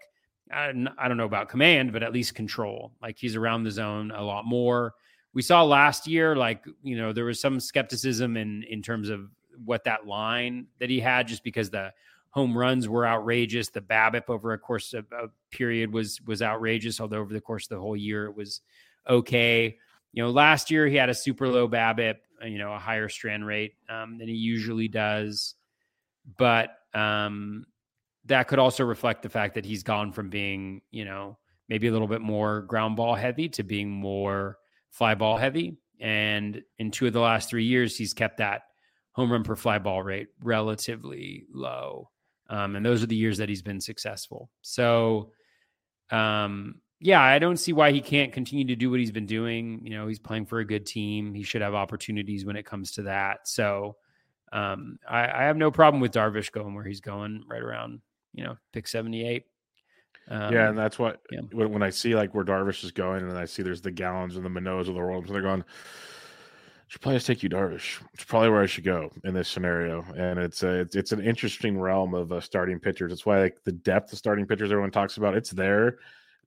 Speaker 2: I don't know about command, but at least control. Like he's around the zone a lot more we saw last year, like, you know, there was some skepticism in in terms of what that line that he had, just because the home runs were outrageous. The BABIP over a course of a period was was outrageous, although over the course of the whole year it was okay. You know, last year he had a super low BABIP, uh, you know, a higher strand rate um, than he usually does, but um, that could also reflect the fact that he's gone from being, you know, maybe a little bit more ground ball heavy to being more fly ball heavy. And in two of the last three years, he's kept that home run per fly ball rate relatively low. Um, and those are the years that he's been successful. So, um, yeah, I don't see why he can't continue to do what he's been doing. You know, he's playing for a good team. He should have opportunities when it comes to that. So, um, I, I have no problem with Darvish going where he's going, right around you know pick seventy eight.
Speaker 1: Um, yeah, and that's what yeah. when, when, I see like where Darvish is going, and I see there's the Gallens and the Manoahs of the world, so they're going. Should probably just take Yu Darvish. It's probably where I should go in this scenario, and it's a, it's, it's an interesting realm of uh, starting pitchers. It's why like the depth of starting pitchers everyone talks about. It's there.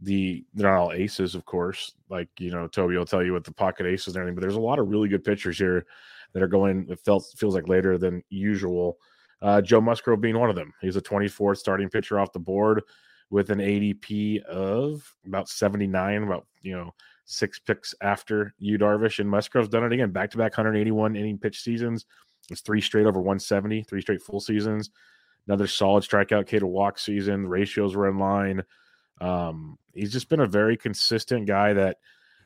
Speaker 1: The they're not all aces, of course. Like you know, Toby will tell you what the pocket aces and everything, but there's a lot of really good pitchers here that are going. It felt feels like later than usual. Uh, Joe Musgrove being one of them. He's a 24th starting pitcher off the board with an ADP of about 79, about, you know, six picks after Yu Darvish. And Musgrove's done it again, back to back 181 inning pitch seasons. It's three straight over 170, three straight full seasons. Another solid strikeout K to walk season. The ratios were in line. Um, he's just been a very consistent guy that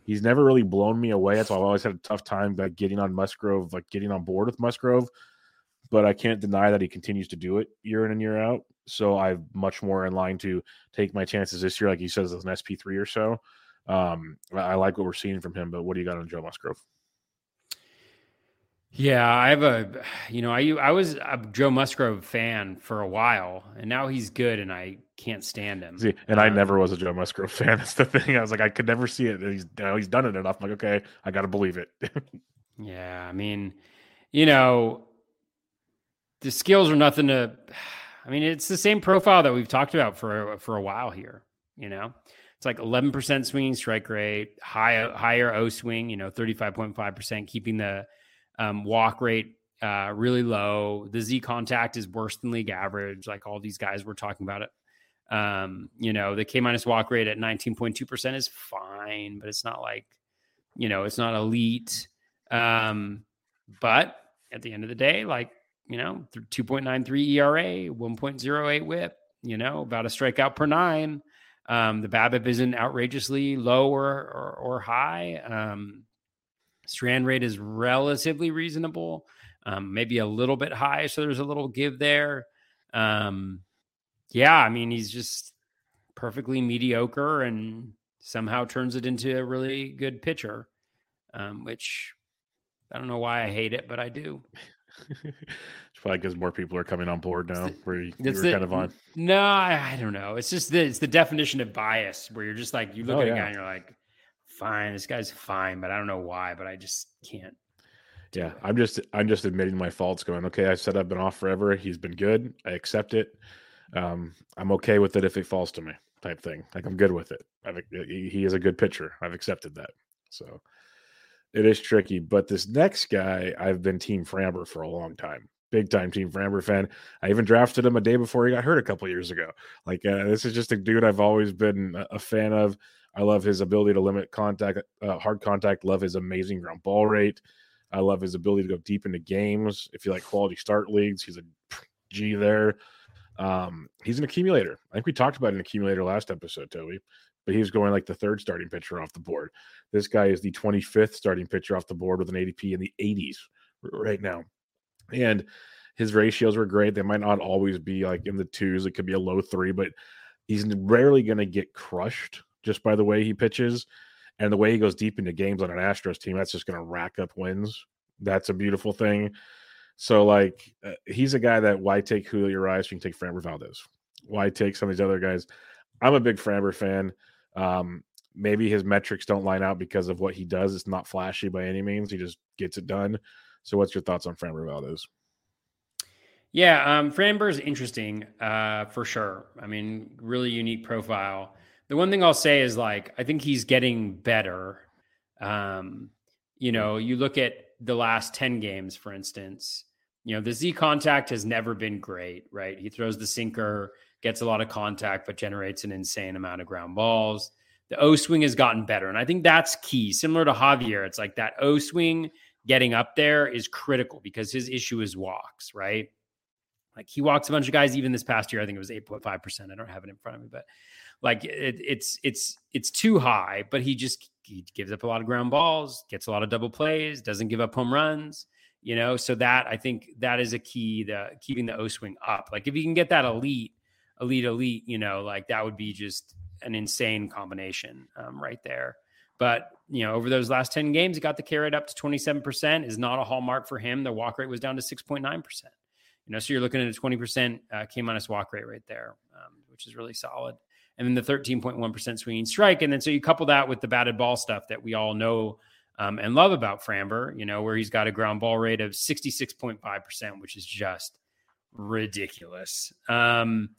Speaker 1: he's never really blown me away. That's why I've always had a tough time like getting on Musgrove, like getting on board with Musgrove. But I can't deny that he continues to do it year in and year out. So I'm much more in line to take my chances this year, like he says, as an SP3 or so. Um, I like what we're seeing from him, but what do you got on Joe Musgrove?
Speaker 2: Yeah, I have a, you know, I I was a Joe Musgrove fan for a while, and now he's good, and I can't stand him.
Speaker 1: See, and um, I never was a Joe Musgrove fan. That's the thing. I was like, I could never see it. He's you know, he's done it enough. I'm like, okay, I got to believe it.
Speaker 2: yeah, I mean, you know, the skills are nothing to I mean, it's the same profile that we've talked about for for a while here. You know, it's like 11% swinging strike rate, high higher O swing. You know, 35.5%, keeping the um, walk rate uh, really low. The Z contact is worse than league average. Like all these guys were talking about it. Um, you know, the K minus walk rate at 19.2% is fine, but it's not like, you know, it's not elite. Um, but at the end of the day, like you know, 2.93 ERA, 1.08 whip, you know, about a strikeout per nine. Um, the BABIP isn't outrageously low or, or, or high. Um, strand rate is relatively reasonable, um, maybe a little bit high. So there's a little give there. Um, yeah, I mean, he's just perfectly mediocre and somehow turns it into a really good pitcher, um, which I don't know why I hate it, but I do.
Speaker 1: It's probably because more people are coming on board now. Where you, you were
Speaker 2: the,
Speaker 1: kind of on.
Speaker 2: No, I, I, don't know. It's just the, it's the definition of bias where you're just like you look oh, at a guy and you're like, fine, this guy's fine, but I don't know why, but I just can't.
Speaker 1: Yeah, it. I'm just I'm just admitting my faults. Going, okay, I said I've been off forever. He's been good. I accept it. Um, I'm okay with it if it falls to me, type thing. Like I'm good with it. I've, he is a good pitcher. I've accepted that. So it is tricky. But this next guy, I've been Team Framber for a long time. Big time Team Framber fan. I even drafted him a day before he got hurt a couple years ago. Like uh, this is just a dude I've always been a fan of. I love his ability to limit contact, uh, hard contact. Love his amazing ground ball rate. I love his ability to go deep into games. If you like quality start leagues, he's a G there. Um, he's an accumulator. I think we talked about an accumulator last episode, Toby, but he was going like the third starting pitcher off the board. This guy is the 25th starting pitcher off the board with an ADP in the 80s right now. And his ratios were great. They might not always be like in the twos. It could be a low three, but he's rarely going to get crushed just by the way he pitches and the way he goes deep into games on an Astros team. That's just going to rack up wins. That's a beautiful thing. So, like, uh, he's a guy that why take Julio Urias? You can take Framber Valdez. Why take some of these other guys? I'm a big Framber fan. Um, maybe his metrics don't line out because of what he does. It's not flashy by any means. He just gets it done. So, what's your thoughts on Framber Valdez?
Speaker 2: Yeah, um, Framber is interesting uh, for sure. I mean, really unique profile. The one thing I'll say is like I think he's getting better. Um, you know, you look at the last ten games, for instance. You know, the Z contact has never been great, right? He throws the sinker, gets a lot of contact, but generates an insane amount of ground balls. The O swing has gotten better, and I think that's key. Similar to Javier, it's like that O swing getting up there is critical because his issue is walks, right? Like he walks a bunch of guys even this past year. I think it was 8.5%. I don't have it in front of me, but like it, it's it's it's too high, but he just he gives up a lot of ground balls, gets a lot of double plays, doesn't give up home runs, you know. So that I think that is a key the keeping the O swing up. Like if you can get that elite, elite, elite, you know, like that would be just an insane combination um, right there. But you know, over those last 10 games, he got the K rate up to 27%, is not a hallmark for him. The walk rate was down to 6.9%. You know, so you're looking at a 20% uh, K minus walk rate right there, um, which is really solid. And then the 13.1% swinging strike. And then so you couple that with the batted ball stuff that we all know um, and love about Framber, you know, where he's got a ground ball rate of 66.5%, which is just ridiculous. Um,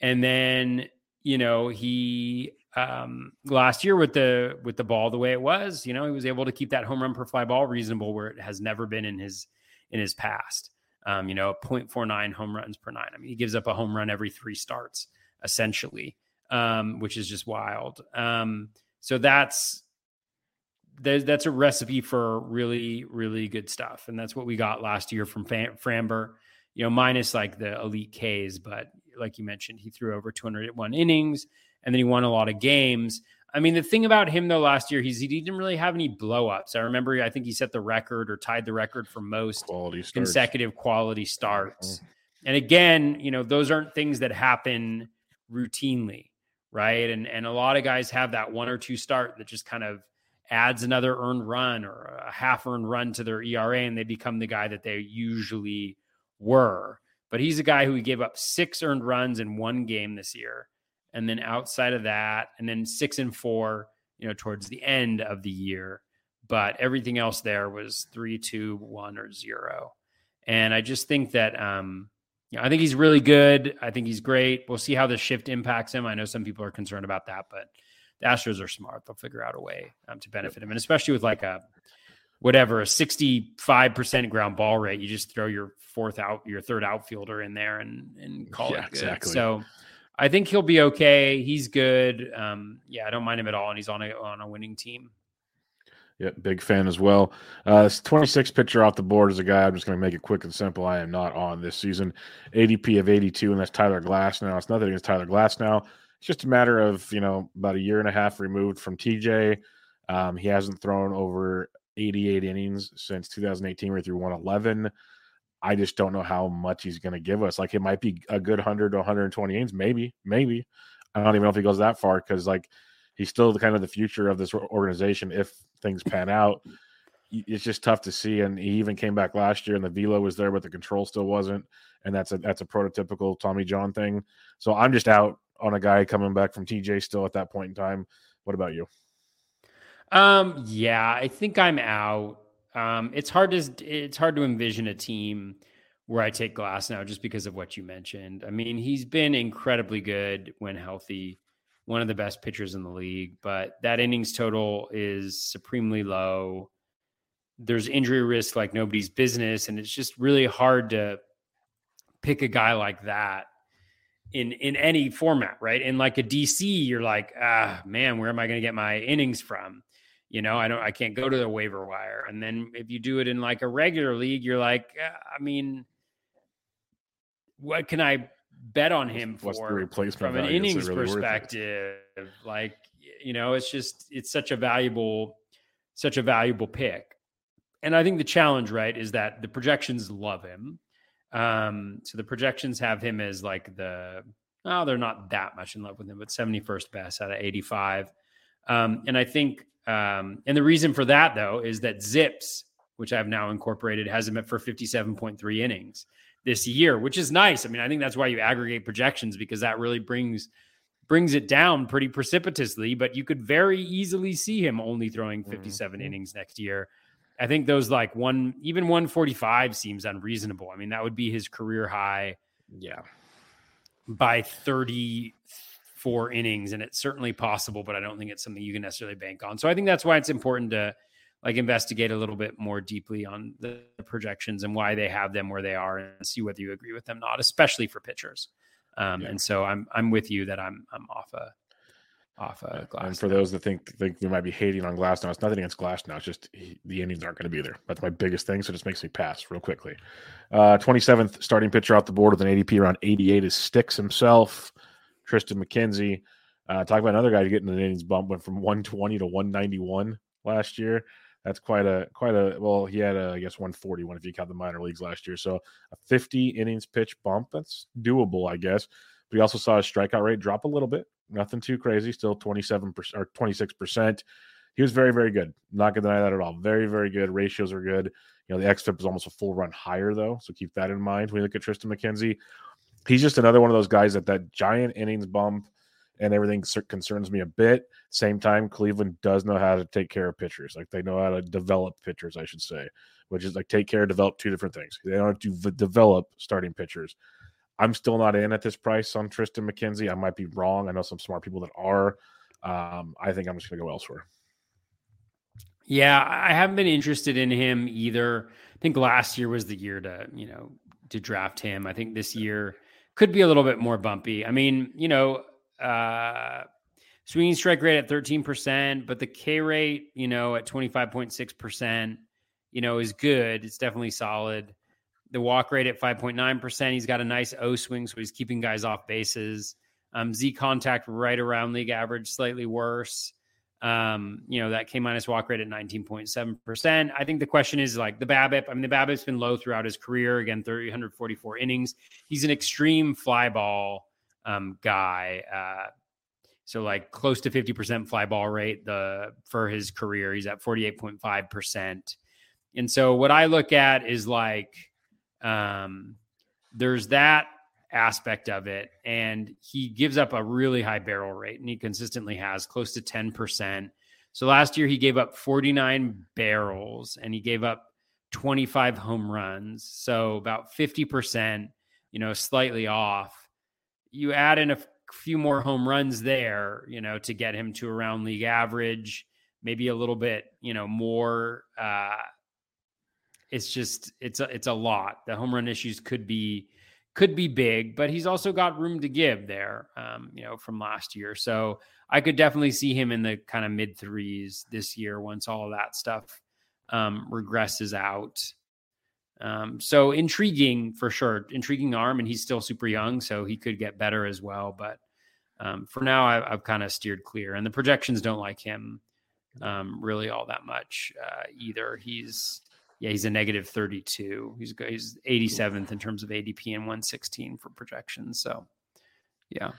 Speaker 2: and then, you know, he um, last year with the with the ball the way it was, you know, he was able to keep that home run per fly ball reasonable where it has never been in his in his past um, you know, 0.49 home runs per nine. I mean, he gives up a home run every three starts, essentially, um, which is just wild. Um, so that's that's a recipe for really, really good stuff, and that's what we got last year from Framber. You know, minus like the elite Ks, but like you mentioned, he threw over 201 innings, and then he won a lot of games. I mean, the thing about him though last year, he's he didn't really have any blowups. I remember, I think he set the record or tied the record for most quality consecutive quality starts. Mm-hmm. And again, you know, those aren't things that happen routinely, right? And and a lot of guys have that one or two start that just kind of adds another earned run or a half earned run to their ERA, and they become the guy that they usually were. But he's a guy who gave up six earned runs in one game this year and then outside of that, and then six and four, you know, towards the end of the year. But everything else there was three, two, one, or zero. And I just think that um, you know, I think he's really good. I think he's great. We'll see how the shift impacts him. I know some people are concerned about that, but the Astros are smart. They'll figure out a way um, to benefit him, and especially with like a whatever a sixty-five percent ground ball rate, you just throw your fourth out, your third outfielder in there, and and call yeah, it good. Exactly. So I think he'll be okay. He's good. Um, yeah, I don't mind him at all, and he's on a on a winning team.
Speaker 1: Yeah, big fan as well. Uh, 26 pitcher off the board is a guy. I'm just going to make it quick and simple. I am not on this season. ADP of 82, and that's Tyler Glasnow. It's nothing against Tyler Glasnow. It's just a matter of you know about a year and a half removed from TJ. Um, he hasn't thrown over 88 innings since 2018, where he threw 111. I just don't know how much he's going to give us. Like it might be a good 100 to 120 innings, maybe, maybe. I don't even know if he goes that far because like he's still the kind of the future of this organization if things pan out. It's just tough to see. And he even came back last year, and the velo was there, but the control still wasn't. And that's a that's a prototypical Tommy John thing. So I'm just out on a guy coming back from TJ still at that point in time. What about you?
Speaker 2: Um, yeah, I think I'm out. Um, it's hard to it's hard to envision a team where I take Glasnow just because of what you mentioned. I mean, he's been incredibly good when healthy, one of the best pitchers in the league, but that innings total is supremely low. There's injury risk like nobody's business, and it's just really hard to pick a guy like that in in any format, right? In like a DC, you're like, ah, man, where am I going to get my innings from? You know i don't i can't go to the waiver wire and then if you do it in like a regular league you're like uh, i mean what can i bet on him
Speaker 1: What's the
Speaker 2: for
Speaker 1: replacement
Speaker 2: from an innings
Speaker 1: really
Speaker 2: perspective. Like you know, it's just it's such a valuable, such a valuable pick. And I think the challenge, right, is that the projections love him. Um, so the projections have him as like the oh, they're not that much in love with him, but 71st best out of 85. Um, and I think um, and the reason for that though is that ZiPS, which I've now incorporated, has him at for 57.3 innings this year, which is nice. I mean, I think that's why you aggregate projections because that really brings brings it down pretty precipitously, but you could very easily see him only throwing 57
Speaker 1: Mhm.
Speaker 2: innings next year. I think those like one even 145 seems unreasonable. I mean, that would be his career high
Speaker 1: Yeah.
Speaker 2: by 34 innings and it's certainly possible but i don't think it's something you can necessarily bank on so i think that's why it's important to like investigate a little bit more deeply on the projections and why they have them where they are and see whether you agree with them or not especially for pitchers um,
Speaker 1: Yeah.
Speaker 2: and so i'm i'm with you that i'm i'm off a off a glass
Speaker 1: and for
Speaker 2: now.
Speaker 1: those that think think we might be hating on Glasnow, it's nothing against Glasnow. It's just he, the innings aren't going to be there. That's my biggest thing. So it just makes me pass real quickly. Uh, 27th starting pitcher off the board with an ADP around 88 is Sticks himself, Tristan McKenzie. Uh, talk about another guy getting an innings bump went from 120 to 191 last year. That's quite a quite a well. He had a, I guess 141 if you count the minor leagues last year. So a 50 innings pitch bump. That's doable, I guess. But he also saw his strikeout rate drop a little bit. Nothing too crazy. Still 27% or 26%. He was very, very good. Not going to deny that at all. Very, very good. Ratios are good. You know, the XFIP is almost a full run higher, though. So keep that in mind when you look at Tristan McKenzie. He's just another one of those guys that that giant innings bump and everything concerns me a bit. Same time, Cleveland does know how to take care of pitchers. Like they know how to develop pitchers, I should say, which is like take care, develop two different things. They don't have to v- develop starting pitchers. I'm still not in at this price on Tristan McKenzie. I might be wrong. I know some smart people that are. Um, I think I'm just going to go elsewhere.
Speaker 2: Yeah, I haven't been interested in him either. I think last year was the year to, you know, to draft him. I think this year could be a little bit more bumpy. I mean, you know, uh swinging strike rate at 13%, but the K rate, you know, at 25.6%, you know, is good. It's definitely solid. The walk rate at 5.9%. He's got a nice O swing, so he's keeping guys off bases. Um, Z contact right around league average, slightly worse. Um, you know, that K minus walk rate at 19.7%. I think the question is like the BABIP. I mean, the BABIP's been low throughout his career. Again, 344 innings. He's an extreme fly ball um, guy. Uh, so like close to 50% fly ball rate the for his career. He's at 48.5%. And so what I look at is like um there's that aspect of it and he gives up a really high barrel rate and he consistently has close to 10%. So last year he gave up 49 barrels and he gave up 25 home runs. So about 50%, you know, slightly off. You add in a few more home runs there, you know, to get him to around league average, maybe a little bit, you know, more uh it's just it's a it's a lot. The home run issues could be could be big, but he's also got room to give there, um, you know, from last year. So I could definitely see him in the kind of mid threes this year once all that stuff um, regresses out. Um, so intriguing for sure, intriguing arm, and he's still super young, so he could get better as well. But um, for now, I, I've kind of steered clear, and the projections don't like him um, really all that much uh, either. He's yeah, he's a negative 32. He's he's 87th in terms of ADP and 116 for projections. So, yeah.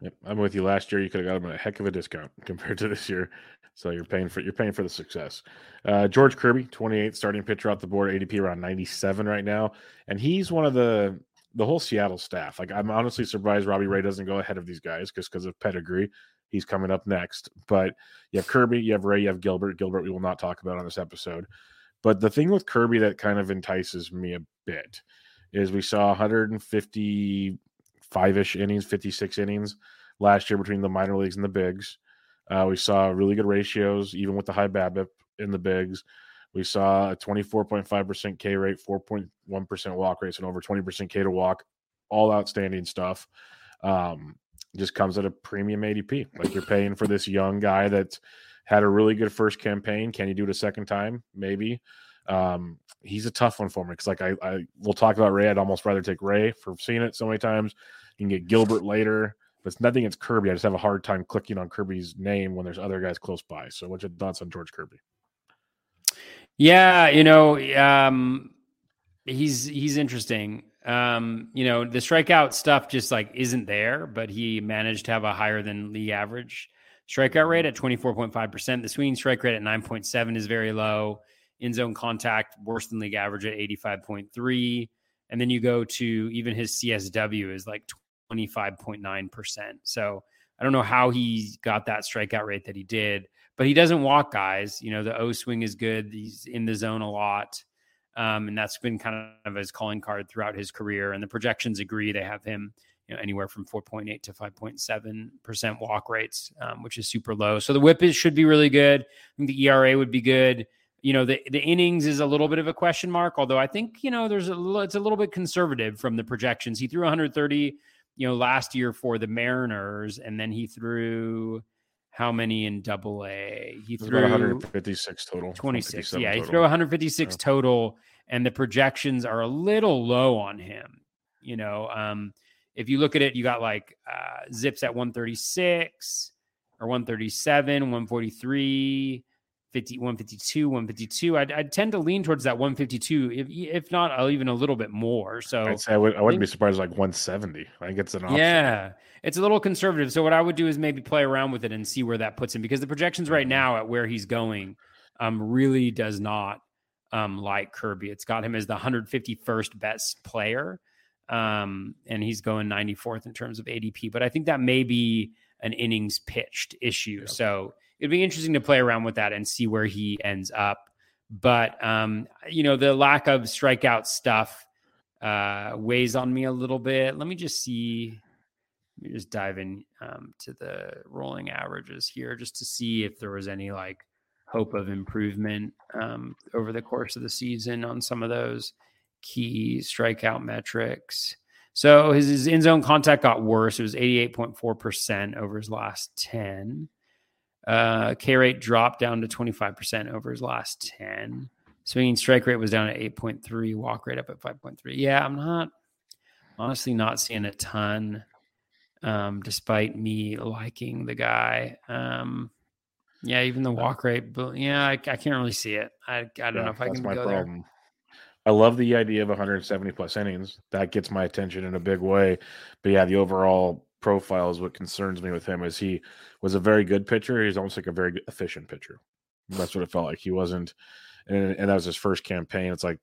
Speaker 1: Yep, I'm with you. Last year, you could have got him a heck of a discount compared to this year. So you're paying for you're paying for the success. Uh, George Kirby, 28, starting pitcher off the board, ADP around 97 right now, and he's one of the the whole Seattle staff. Like I'm honestly surprised Robbie Ray doesn't go ahead of these guys just because of pedigree. He's coming up next, but you have Kirby, you have Ray, you have Gilbert. Gilbert, we will not talk about on this episode. But the thing with Kirby that kind of entices me a bit is we saw 155 ish innings, 56 innings last year between the minor leagues and the bigs. Uh, we saw really good ratios, even with the high BABIP in the bigs. We saw a 24.5% K rate, 4.1% walk rates, and over 20% K to walk. All outstanding stuff. Um, just comes at a premium ADP. Like you're paying for this young guy that had a really good first campaign. Can you do it a second time? Maybe. Um, he's a tough one for me because, like, I, I we'll talk about Ray. I'd almost rather take Ray for seeing it so many times. You can get Gilbert later. But it's nothing against Kirby. I just have a hard time clicking on Kirby's name when there's other guys close by. So, what's your thoughts on George Kirby?
Speaker 2: Yeah, you know, um, he's he's interesting. Um, you know, the strikeout stuff just like isn't there, but he managed to have a higher than league average strikeout rate at 24.5%. The swinging strike rate at 9.7 is very low. In zone contact worse than league average at 85.3. And then you go to even his CSW is like 25.9%. So I don't know how he got that strikeout rate that he did, but he doesn't walk guys. You know, the O swing is good. He's in the zone a lot. Um, and that's been kind of his calling card throughout his career. And the projections agree. They have him, you know, anywhere from 4.8 to 5.7 percent walk rates, um, which is super low. So the WHIP is, should be really good. I think the ERA would be good. You know, the the innings is a little bit of a question mark. Although I think you know there's a little, it's a little bit conservative from the projections. He threw 130, you know, last year for the Mariners, and then he threw how many in double A? He threw
Speaker 1: 156 total.
Speaker 2: 26. Yeah, total. he threw 156 yeah. total, and the projections are a little low on him. You know, um, if you look at it, you got like uh, ZiPS at 136 or 137, 143. 50, 152, 152. I'd, I'd tend to lean towards that 152, if, if not I'll even a little bit more. So
Speaker 1: I'd say I, would, I wouldn't be surprised like 170. I think it's an option.
Speaker 2: Yeah, it's a little conservative. So what I would do is maybe play around with it and see where that puts him because the projections right mm-hmm. now at where he's going um, really does not um, like Kirby. It's got him as the 151st best player. Um, and he's going 94th in terms of ADP. But I think that may be an innings pitched issue. Yep. So it'd be interesting to play around with that and see where he ends up. But um, you know, the lack of strikeout stuff uh, weighs on me a little bit. Let me just see. Let me just dive in um, to the rolling averages here just to see if there was any like hope of improvement um, over the course of the season on some of those key strikeout metrics. So his, his in zone contact got worse. It was 88.4% over his last 10. Uh, K rate dropped down to 25% over his last 10. Swinging strike rate was down at 8.3, walk rate up at 5.3. Yeah, I'm not honestly not seeing a ton, um, despite me liking the guy. Um, yeah, even the walk rate, but yeah, I, I can't really see it. I, I don't yeah, know if I can go problem. there.
Speaker 1: I love the idea of 170 plus innings. That gets my attention in a big way. But yeah, the overall profile is what concerns me with him. Is he was a very good pitcher. He's almost like a very efficient pitcher. That's what it felt like. He wasn't, and, and that was his first campaign. It's like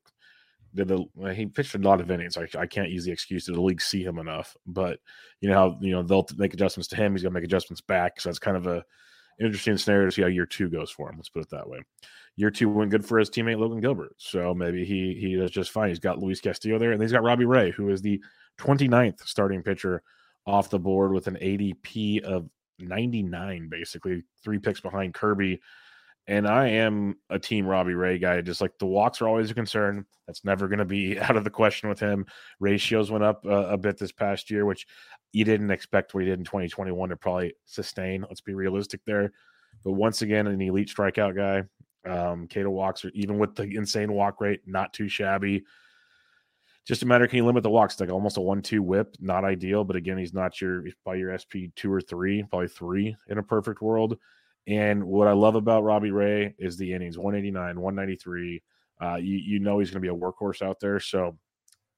Speaker 1: did the he pitched a lot of innings. I, I can't use the excuse that the league see him enough, but you know how you know they'll make adjustments to him. He's gonna make adjustments back. So that's kind of a interesting scenario to see how year two goes for him. Let's put it that way. Year two went good for his teammate Logan Gilbert, so maybe he he does just fine. He's got Luis Castillo there, and he's got Robbie Ray, who is the 29th starting pitcher off the board with an ADP of 99, basically three picks behind Kirby. And I am a team Robbie Ray guy. Just like the walks are always a concern. That's never going to be out of the question with him. Ratios went up uh, a bit this past year, which you didn't expect what he did in 2021 to probably sustain. Let's be realistic there. But once again, an elite strikeout guy. Um, K to walks, are, even with the insane walk rate, not too shabby just a matter can you limit the walks? Like almost a one-two whip, not ideal, but again, he's not your probably your SP two or three, probably three in a perfect world. And what I love about Robbie Ray is the innings 189, 193. Uh, you you know he's going to be a workhorse out there. So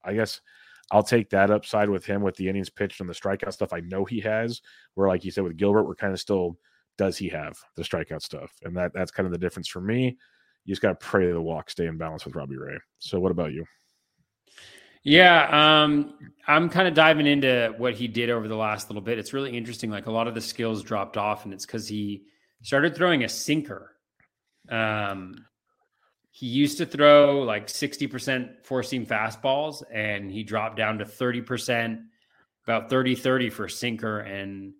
Speaker 1: I guess I'll take that upside with him with the innings pitched and the strikeout stuff. I know he has. Where like you said with Gilbert, we're kind of still does he have the strikeout stuff? And that that's kind of the difference for me. You just got to pray the walk stay in balance with Robbie Ray. So what about you?
Speaker 2: Yeah, um, I'm kind of diving into what he did over the last little bit. It's really interesting. Like a lot of the skills dropped off, and it's because he started throwing a sinker. Um, he used to throw like 60% four seam fastballs, and he dropped down to 30%, about 30 30 for sinker and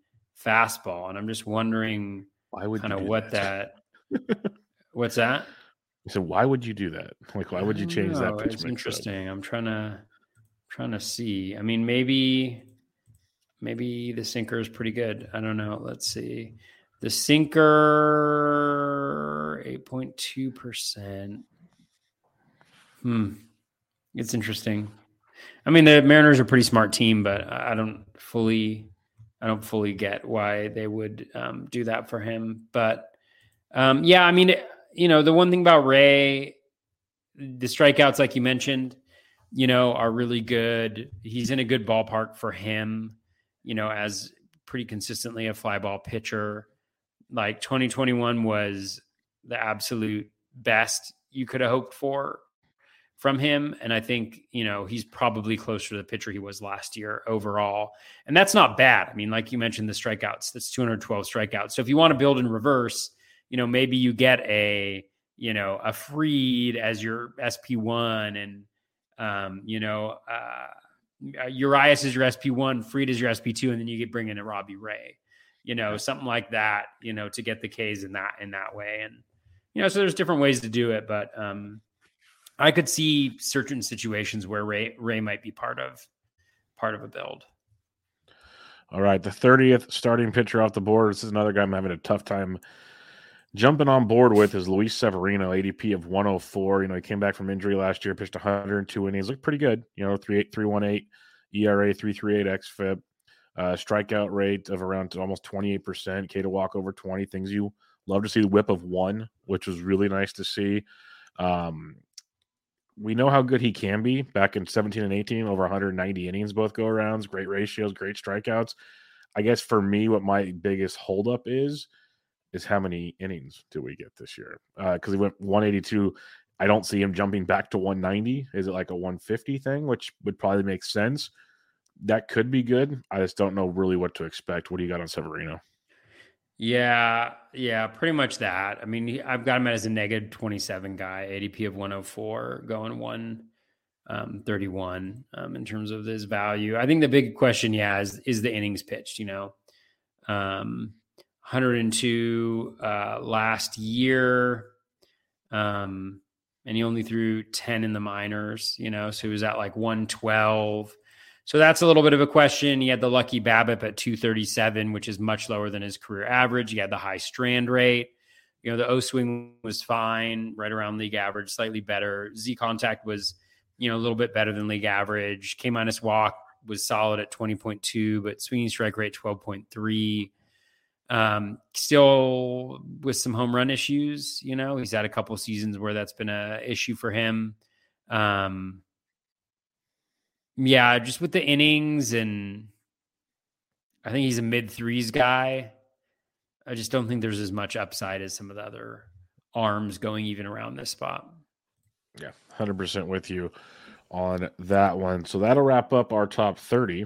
Speaker 2: fastball. And I'm just wondering why would kind of what that, that what's that?
Speaker 1: So why would you do that? Like, why would you change know. that?
Speaker 2: Pitch it's interesting. Up? I'm trying to trying to see. I mean, maybe maybe the sinker is pretty good. I don't know. Let's see. The sinker 8.2%. Hmm. It's interesting. I mean, the Mariners are a pretty smart team, but I don't fully, I don't fully get why they would um, do that for him. But um, yeah, I mean, you know, the one thing about Ray, the strikeouts, like you mentioned, you know, are really good. He's in a good ballpark for him, you know, as pretty consistently a fly ball pitcher. Like 2021 was the absolute best you could have hoped for from him. And I think, you know, he's probably closer to the pitcher he was last year overall. And that's not bad. I mean, like you mentioned, the strikeouts, that's 212 strikeouts. So if you want to build in reverse, you know, maybe you get a, you know, a Fried as your SP1 and, um, you know, uh, Urias is your SP1, Fried is your SP2, and then you get bring in a Robbie Ray, you know, something like that, you know, to get the K's in that, in that way. And, you know, so there's different ways to do it, but, um, I could see certain situations where Ray Ray might be part of part of a build.
Speaker 1: All right, the 30th starting pitcher off the board. This is another guy I'm having a tough time jumping on board with is Luis Severino, ADP of 104. You know, he came back from injury last year, pitched 102 innings, looked pretty good. You know, 3.18 ERA, 3.38 xFIP, uh, strikeout rate of around almost 28%, K to walk over 20. Things you love to see. The whip of one, which was really nice to see. Um, we know how good he can be back in 17 and 18 over 190 innings both go arounds great ratios great strikeouts i guess for me what my biggest holdup is is how many innings do we get this year because uh, he went 182 i don't see him jumping back to 190 is it like a 150 thing which would probably make sense that could be good i just don't know really what to expect what do you got on severino
Speaker 2: yeah, yeah, pretty much that. I mean, I've got him as a negative 27 guy, ADP of 104, going 131 um, um, in terms of his value. I think the big question, yeah, is, is the innings pitched, you know. Um, 102 uh, last year. Um, and he only threw 10 in the minors, you know, so he was at like 112. So that's a little bit of a question. He had the lucky BABIP at 237, which is much lower than his career average. He had the high strand rate. You know, the O swing was fine, right around league average, slightly better. Z contact was, you know, a little bit better than league average. K minus walk was solid at 20.2, but swinging strike rate 12.3. Um, still with some home run issues, you know, he's had a couple seasons where that's been a issue for him. Um, yeah, just with the innings and I think he's a mid threes guy. I just don't think there's as much upside as some of the other arms going even around this spot.
Speaker 1: Yeah, 100% with you on that one. So that'll wrap up our top 30.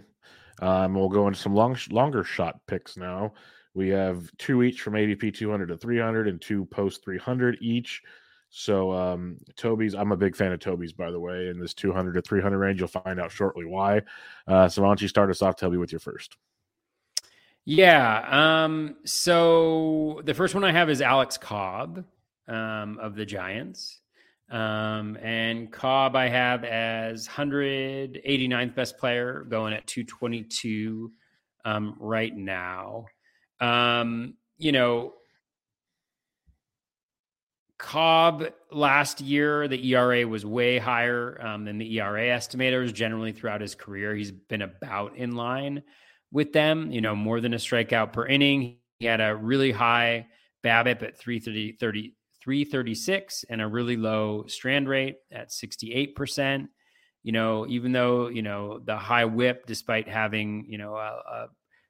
Speaker 1: Um, we'll go into some long, longer shot picks now. We have two each from ADP 200 to 300 and two post 300 each. So um, Toby's, I'm a big fan of Toby's, by the way, in this 200 to 300 range. You'll find out shortly why. Uh, so why don't you start us off, Toby, with your first?
Speaker 2: Yeah. Um, so the first one I have is Alex Cobb um, of the Giants. Um, and Cobb I have as 189th best player going at 222 um, right now. Um, you know, Cobb last year, the ERA was way higher um, than the ERA estimators. Generally, throughout his career, he's been about in line with them. You know, more than a strikeout per inning. He had a really high BABIP at 330, 30, 336 and a really low strand rate at 68%. You know, even though, you know, the high whip, despite having, you know, a, a,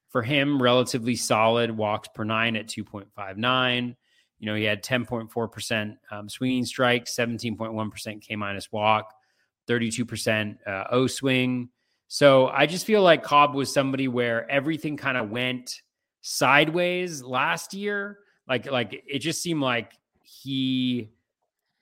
Speaker 2: for him, relatively solid walks per nine at 2.59 you know, he had 10.4% um, swinging strike, 17.1% K minus walk, 32% uh, O swing. So I just feel like Cobb was somebody where everything kind of went sideways last year. Like, like it just seemed like he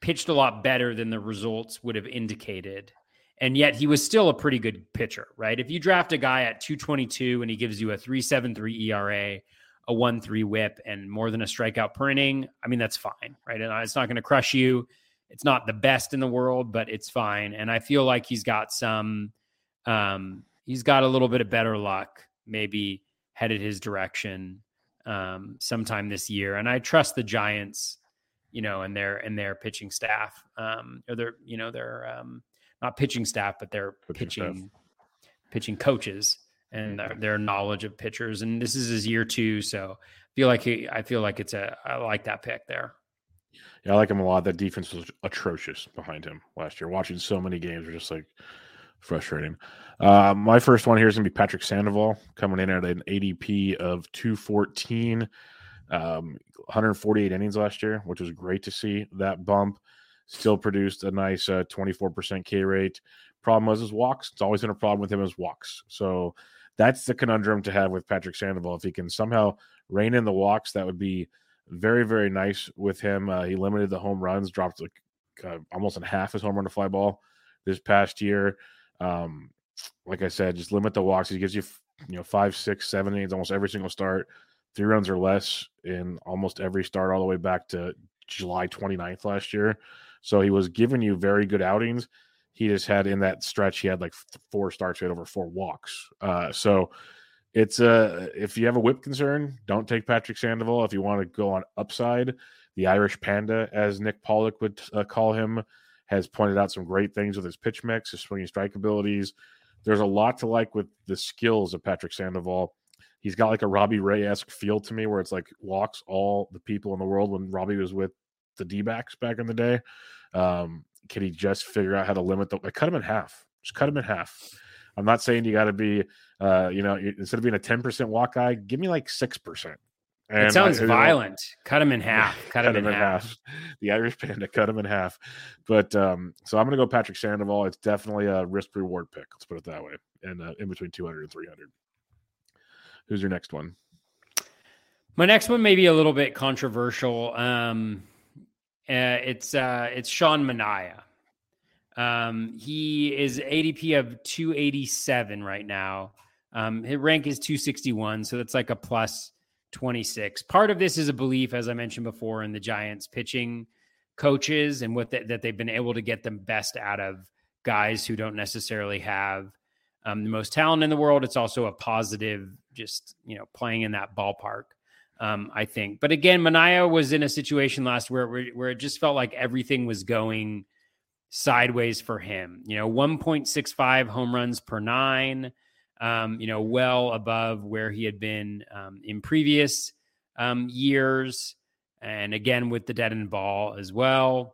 Speaker 2: pitched a lot better than the results would have indicated. And yet he was still a pretty good pitcher, right? If you draft a guy at 222 and he gives you a 373 ERA a one three whip and more than a strikeout per inning, I mean that's fine, right? And it's not going to crush you. It's not the best in the world, but it's fine. And I feel like he's got some, um, he's got a little bit of better luck, maybe headed his direction um, sometime this year. And I trust the Giants, you know, and their and their pitching staff, um, or their you know their um, not pitching staff, but their pitching pitching, pitching coaches and their, their, knowledge of pitchers. And this is his year two, so I feel like he, I feel like it's a I like that pick there.
Speaker 1: Yeah, I like him a lot. That defense was atrocious behind him last year. Watching so many games were just like frustrating. Uh, my first one here is going to be Patrick Sandoval coming in at an ADP of 214, um, 148 innings last year, which was great to see that bump. Still produced a nice uh, 24% K rate. Problem was his walks. It's always been a problem with him as walks. So that's the conundrum to have with Patrick Sandoval. If he can somehow rein in the walks, that would be very, very nice with him. Uh, he limited the home runs, dropped like uh, almost in half his home run to fly ball this past year. Um, like I said, just limit the walks. He gives you, you know, five, six, seven innings almost every single start, three runs or less in almost every start, all the way back to July 29th last year. So he was giving you very good outings. He just had in that stretch, he had like four starts, had over four walks. Uh, so it's uh, if you have a whip concern, don't take Patrick Sandoval. If you want to go on upside, the Irish Panda, as Nick Pollack would uh, call him, has pointed out some great things with his pitch mix, his swinging strike abilities. There's a lot to like with the skills of Patrick Sandoval. He's got like a Robbie Ray esque feel to me, where it's like walks all the people in the world when Robbie was with the D backs back in the day. Um, can he just figure out how to limit the? Like cut him in half. Just cut him in half. I'm not saying you got to be, uh, you know, instead of being a 10% walk guy, give me like six percent.
Speaker 2: And it sounds violent. cut him in half. Cut, cut him, in, in half. half.
Speaker 1: The Irish Panda cut him in half. But um, so I'm going to go Patrick Sandoval. It's definitely a risk reward pick. Let's put it that way. And uh, in between 200 and 300. Who's your next one?
Speaker 2: My next one may be a little bit controversial. Um, uh, it's uh, it's Sean Manaea. Um, he is ADP of 287 right now. Um, his rank is 261, so that's like a plus 26. Part of this is a belief, as I mentioned before, in the Giants pitching coaches and what the, that they've been able to get the best out of guys who don't necessarily have um, the most talent in the world. It's also a positive, just you know, playing in that ballpark. Um, I think, but again, Manaea was in a situation last where where it just felt like everything was going sideways for him. You know, 1.65 home runs per nine um, you know, well above where he had been um, in previous um, years. And again, with the dead end ball as well.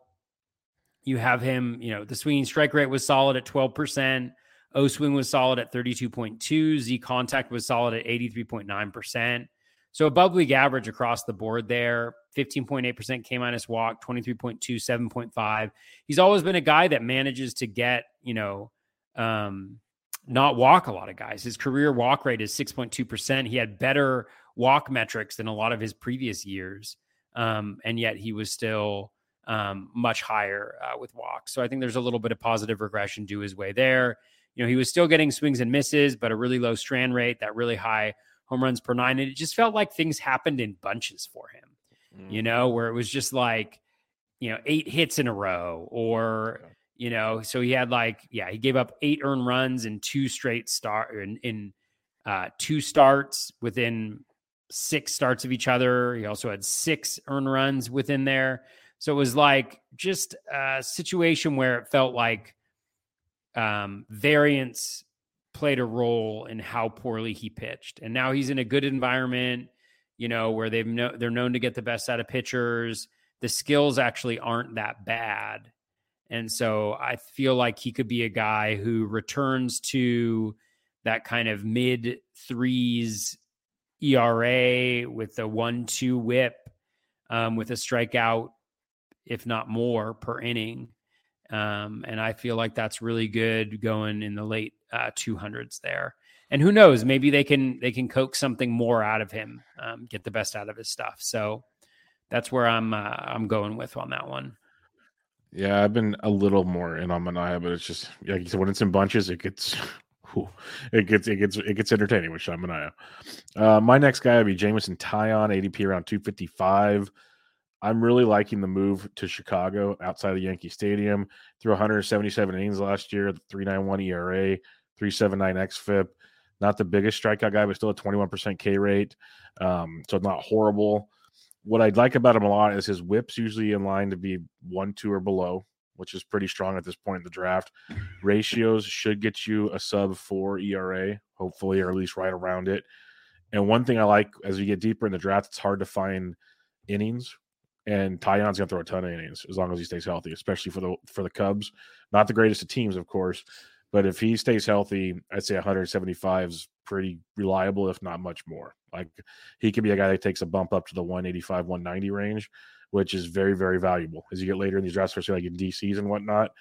Speaker 2: You have him, you know, the swinging strike rate was solid at 12%. O swing was solid at 32.2. Z contact was solid at 83.9%. So above league average across the board there. 15.8% K minus walk, 23.2, 7.5. He's always been a guy that manages to get, you know, um, not walk a lot of guys. His career walk rate is 6.2%. He had better walk metrics than a lot of his previous years. Um, and yet he was still um, much higher uh, with walks. So I think there's a little bit of positive regression due his way there. You know, he was still getting swings and misses, but a really low strand rate, that really high home runs per nine. And it just felt like things happened in bunches for him, mm. you know, where it was just like, you know, eight hits in a row or, okay you know so he had like yeah he gave up eight earned runs in two straight start in, in uh, two starts within six starts of each other he also had six earned runs within there so it was like just a situation where it felt like um, variance played a role in how poorly he pitched. And now he's in a good environment you know where they've no, they're known to get the best out of pitchers. The skills actually aren't that bad. And so I feel like he could be a guy who returns to that kind of mid threes ERA with a one two whip, um, with a strikeout, if not more, per inning. Um, and I feel like that's really good going in the late uh, 200s there. And who knows, maybe they can they can coax something more out of him, um, get the best out of his stuff. So that's where I'm uh, I'm going with on that one.
Speaker 1: Yeah, I've been a little more in on Manaea, but it's just like you said, when it's in bunches, it gets it gets it gets it gets entertaining with Sean Manaea. Uh, my next guy would be Jameson Taillon, ADP around 255. I'm really liking the move to Chicago outside of Yankee Stadium. Through 177 innings last year, 391 ERA, 379 XFIP. Not the biggest strikeout guy, but still a 21% K rate. Um, so not horrible what I'd like about him a lot is his whips usually in line to be one, two, or below. which is pretty strong at this point in the draft. Ratios should get you a sub four ERA, hopefully, or at least right around it. And one thing I like as you get deeper in the draft, it's hard to find innings. And Taillon's gonna throw a ton of innings as long as he stays healthy, especially for the for the Cubs. Not the greatest of teams, of course, but if he stays healthy, I'd say 175 is pretty reliable, if not much more. Like he could be a guy that takes a bump up to the 185, 190 range, which is very, very valuable as you get later in these drafts, especially like in DCs and whatnot.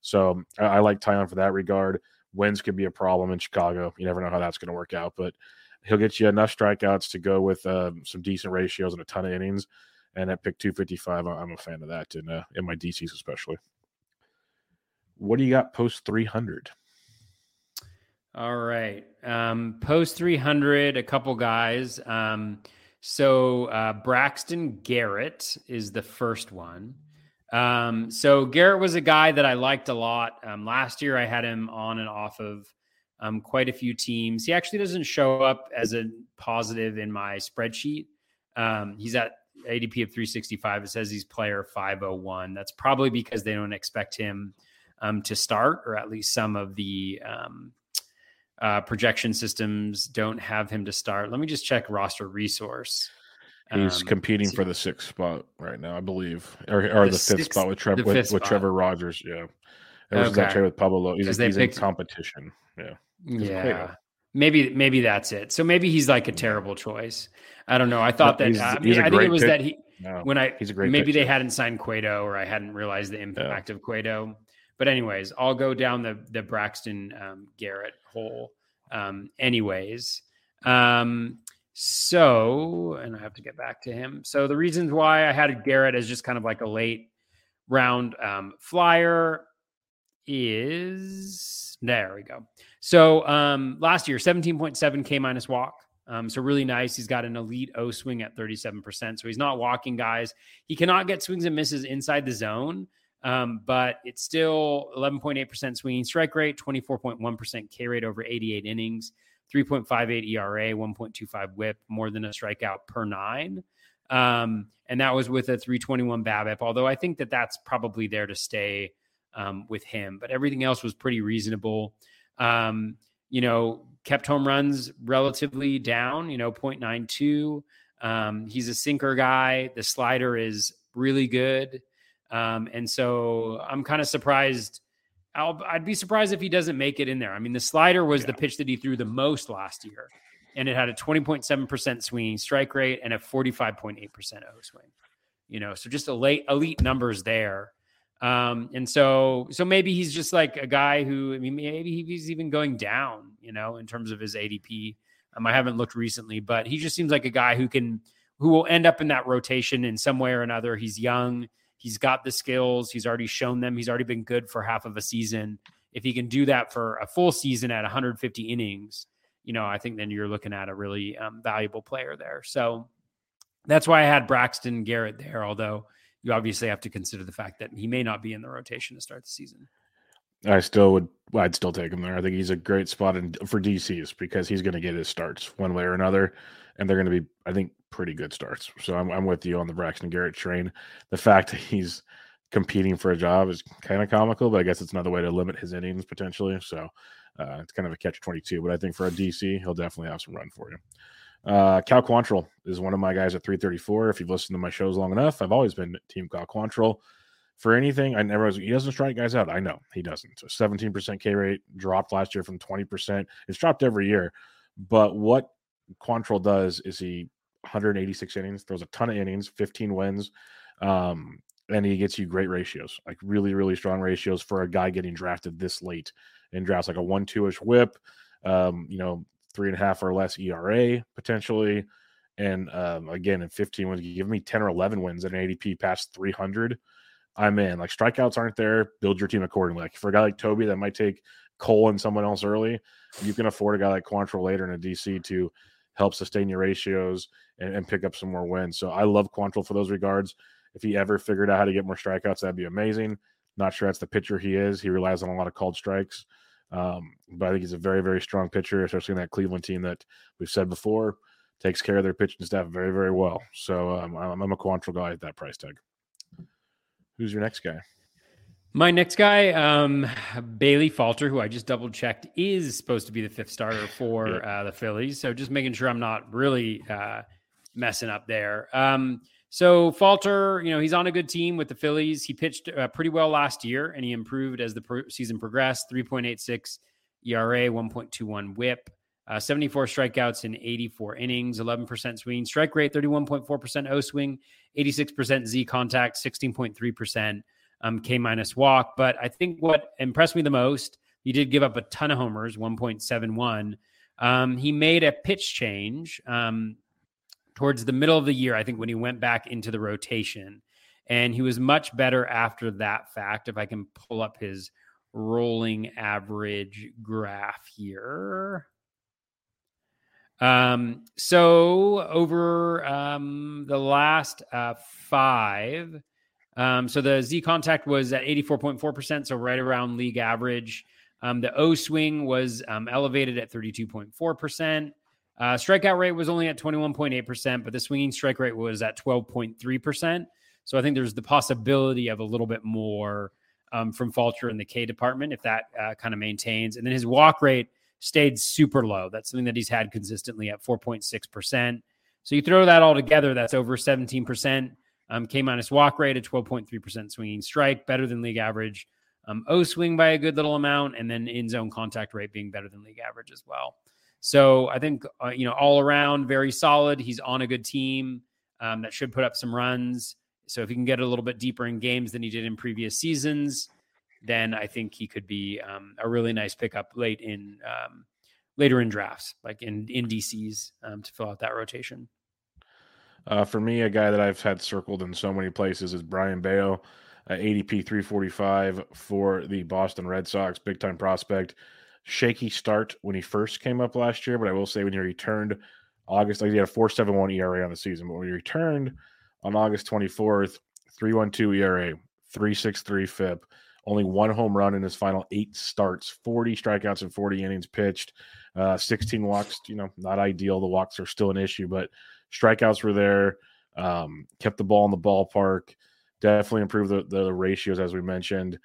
Speaker 1: So I, I like Taillon for that regard. Wins could be a problem in Chicago. You never know how that's going to work out, but he'll get you enough strikeouts to go with uh, some decent ratios and a ton of innings. And at pick 255, I'm a fan of that in, uh, in my DCs, especially. What do you got post 300?
Speaker 2: All right. Um, post 300, a couple guys. Um, so uh, Braxton Garrett is the first one. Um, so Garrett was a guy that I liked a lot. Um, last year, I had him on and off of um, quite a few teams. He actually doesn't show up as a positive in my spreadsheet. Um, he's at ADP of 365. It says he's player 501. That's probably because they don't expect him um, to start, or at least some of the um, uh, projection systems don't have him to start. Let me just check roster resource.
Speaker 1: He's um, competing for the sixth spot right now, I believe, or, or the, the, fifth sixth, spot with, Tre- with, with, Trevor Rogers. Yeah, there was okay. that trade with Pablo. He's, he's picked, in competition. Yeah,
Speaker 2: yeah. Maybe maybe that's it. So maybe he's like a terrible choice. I don't know. I thought no, that. I, mean, I think it was pick. that he no, when I he's a great maybe they hadn't signed Cueto or I hadn't realized the impact yeah. of Cueto. But anyways, I'll go down the the Braxton um, Garrett hole. Um, anyways, um, so and I have to get back to him. So the reasons why I had Garrett as just kind of like a late round um, flyer is there we go. So um, last year, 17.7 K minus walk. Um, so really nice. He's got an elite O swing at 37%. So he's not walking guys. He cannot get swings and misses inside the zone. Um, but it's still 11.8% swinging strike rate, 24.1% K rate over 88 innings, 3.58 ERA, 1.25 whip, more than a strikeout per nine. Um, and that was with a 321 BABIP, although I think that that's probably there to stay um, with him. But everything else was pretty reasonable. Um, you know, kept home runs relatively down, you know, 0.92. Um, he's a sinker guy. The slider is really good. Um, and so I'm kind of surprised. i would be surprised if he doesn't make it in there. I mean, the slider was yeah. the pitch that he threw the most last year, and it had a 20.7% swinging strike rate and a 45.8% O swing. You know, so just elite elite numbers there. Um, and so so maybe he's just like a guy who I mean maybe he's even going down, you know, in terms of his ADP. Um, I haven't looked recently, but he just seems like a guy who can who will end up in that rotation in some way or another. He's young He's got the skills. He's already shown them. He's already been good for half of a season. If he can do that for a full season at 150 innings, you know, I think then you're looking at a really um, valuable player there. So that's why I had Braxton Garrett there. Although you obviously have to consider the fact that he may not be in the rotation to start the season.
Speaker 1: I still would. I'd still take him there. I think he's a great spot in, for DCs because he's going to get his starts one way or another, and they're going to be, I think, pretty good starts. So I'm, I'm with you on the Braxton Garrett train. The fact that he's competing for a job is kind of comical, but I guess it's another way to limit his innings potentially. So uh, it's kind of a catch 22. But I think for a DC, he'll definitely have some run for you. Uh, Cal Quantrill is one of my guys at 334. If you've listened to my shows long enough, I've always been Team Cal Quantrill. For anything, I never was, he doesn't strike guys out. I know he doesn't. So 17% K rate dropped last year from 20%. It's dropped every year. But what Quantrill does is he 186 innings, throws a ton of innings, 15 wins. Um, and he gets you great ratios, like really, really strong ratios for a guy getting drafted this late in drafts, like a one two ish whip, um, you know, three and a half or less ERA potentially. And um, again, in 15 wins, give me 10 or 11 wins at an ADP past 300. I'm in. Like strikeouts aren't there. Build your team accordingly. Like for a guy like Toby that might take Cole and someone else early, you can afford a guy like Quantrill later in a DC to help sustain your ratios and, and pick up some more wins. So I love Quantrill for those regards. If he ever figured out how to get more strikeouts, that'd be amazing. Not sure that's the pitcher he is. He relies on a lot of called strikes. Um, but I think he's a very, very strong pitcher, especially in that Cleveland team that we've said before takes care of their pitching staff very, very well. So um, I'm, I'm a Quantrill guy at that price tag. Who's your next guy?
Speaker 2: My next guy, um, Bailey Falter, who I just double checked, is supposed to be the fifth starter for yep. uh, the Phillies. So just making sure I'm not really uh, messing up there. Um, so Falter, you know, he's on a good team with the Phillies. He pitched uh, pretty well last year, and he improved as the pro- season progressed. 3.86 ERA, 1.21 WHIP, uh, 74 strikeouts in 84 innings, 11% swing strike rate, 31.4% O swing, 86% Z contact, 16.3% um, K minus walk. But I think what impressed me the most, he did give up a ton of homers, 1.71. Um, he made a pitch change. Um, towards the middle of the year, I think, when he went back into the rotation. And he was much better after that fact. If I can pull up his rolling average graph here. Um, so over um, the last uh, five, um, so the Z contact was at 84.4%, so right around league average. Um, the O swing was um, elevated at 32.4%. Uh, strikeout rate was only at 21.8%, but the swinging strike rate was at 12.3%. So I think there's the possibility of a little bit more um, from Falter in the K department if that uh, kind of maintains. And then his walk rate stayed super low. That's something that he's had consistently at 4.6%. So you throw that all together, that's over 17%. Um, K minus walk rate at 12.3% swinging strike, better than league average. Um, o swing by a good little amount, and then in zone contact rate being better than league average as well. So I think uh, you know all around very solid. He's on a good team um, that should put up some runs. So if he can get a little bit deeper in games than he did in previous seasons, then I think he could be um, a really nice pickup late in um, later in drafts, like in in DCs um, to fill out that rotation.
Speaker 1: Uh, for me, a guy that I've had circled in so many places is Brayan Bello, uh, ADP 345 for the Boston Red Sox, big time prospect shaky start when he first came up last year, but I will say when he returned August, like he had a 4.71 ERA on the season, but when he returned on August 24th, 3.12 ERA, 3.63 FIP, only one home run in his final eight starts, 40 strikeouts and 40 innings pitched, uh, 16 walks. You know, not ideal. The walks are still an issue, but strikeouts were there. Um, kept the ball in the ballpark. Definitely improved the, the ratios as we mentioned.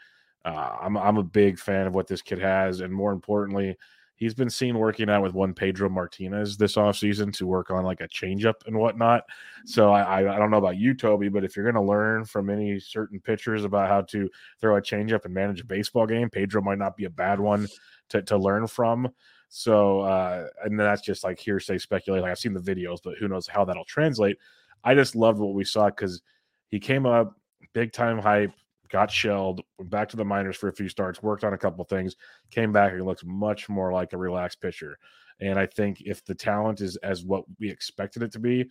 Speaker 1: Uh, I'm I'm a big fan of what this kid has, and more importantly, he's been seen working out with one Pedro Martinez this offseason to work on like a changeup and whatnot. So I, I don't know about you, Toby, but if you're going to learn from any certain pitchers about how to throw a changeup and manage a baseball game, Pedro might not be a bad one to, to learn from. So uh, and that's just like hearsay speculation. Like I've seen the videos, but who knows how that'll translate. I just loved what we saw because he came up big time hype got shelled, went back to the minors for a few starts, worked on a couple things, came back and looks much more like a relaxed pitcher. And I think if the talent is as what we expected it to be,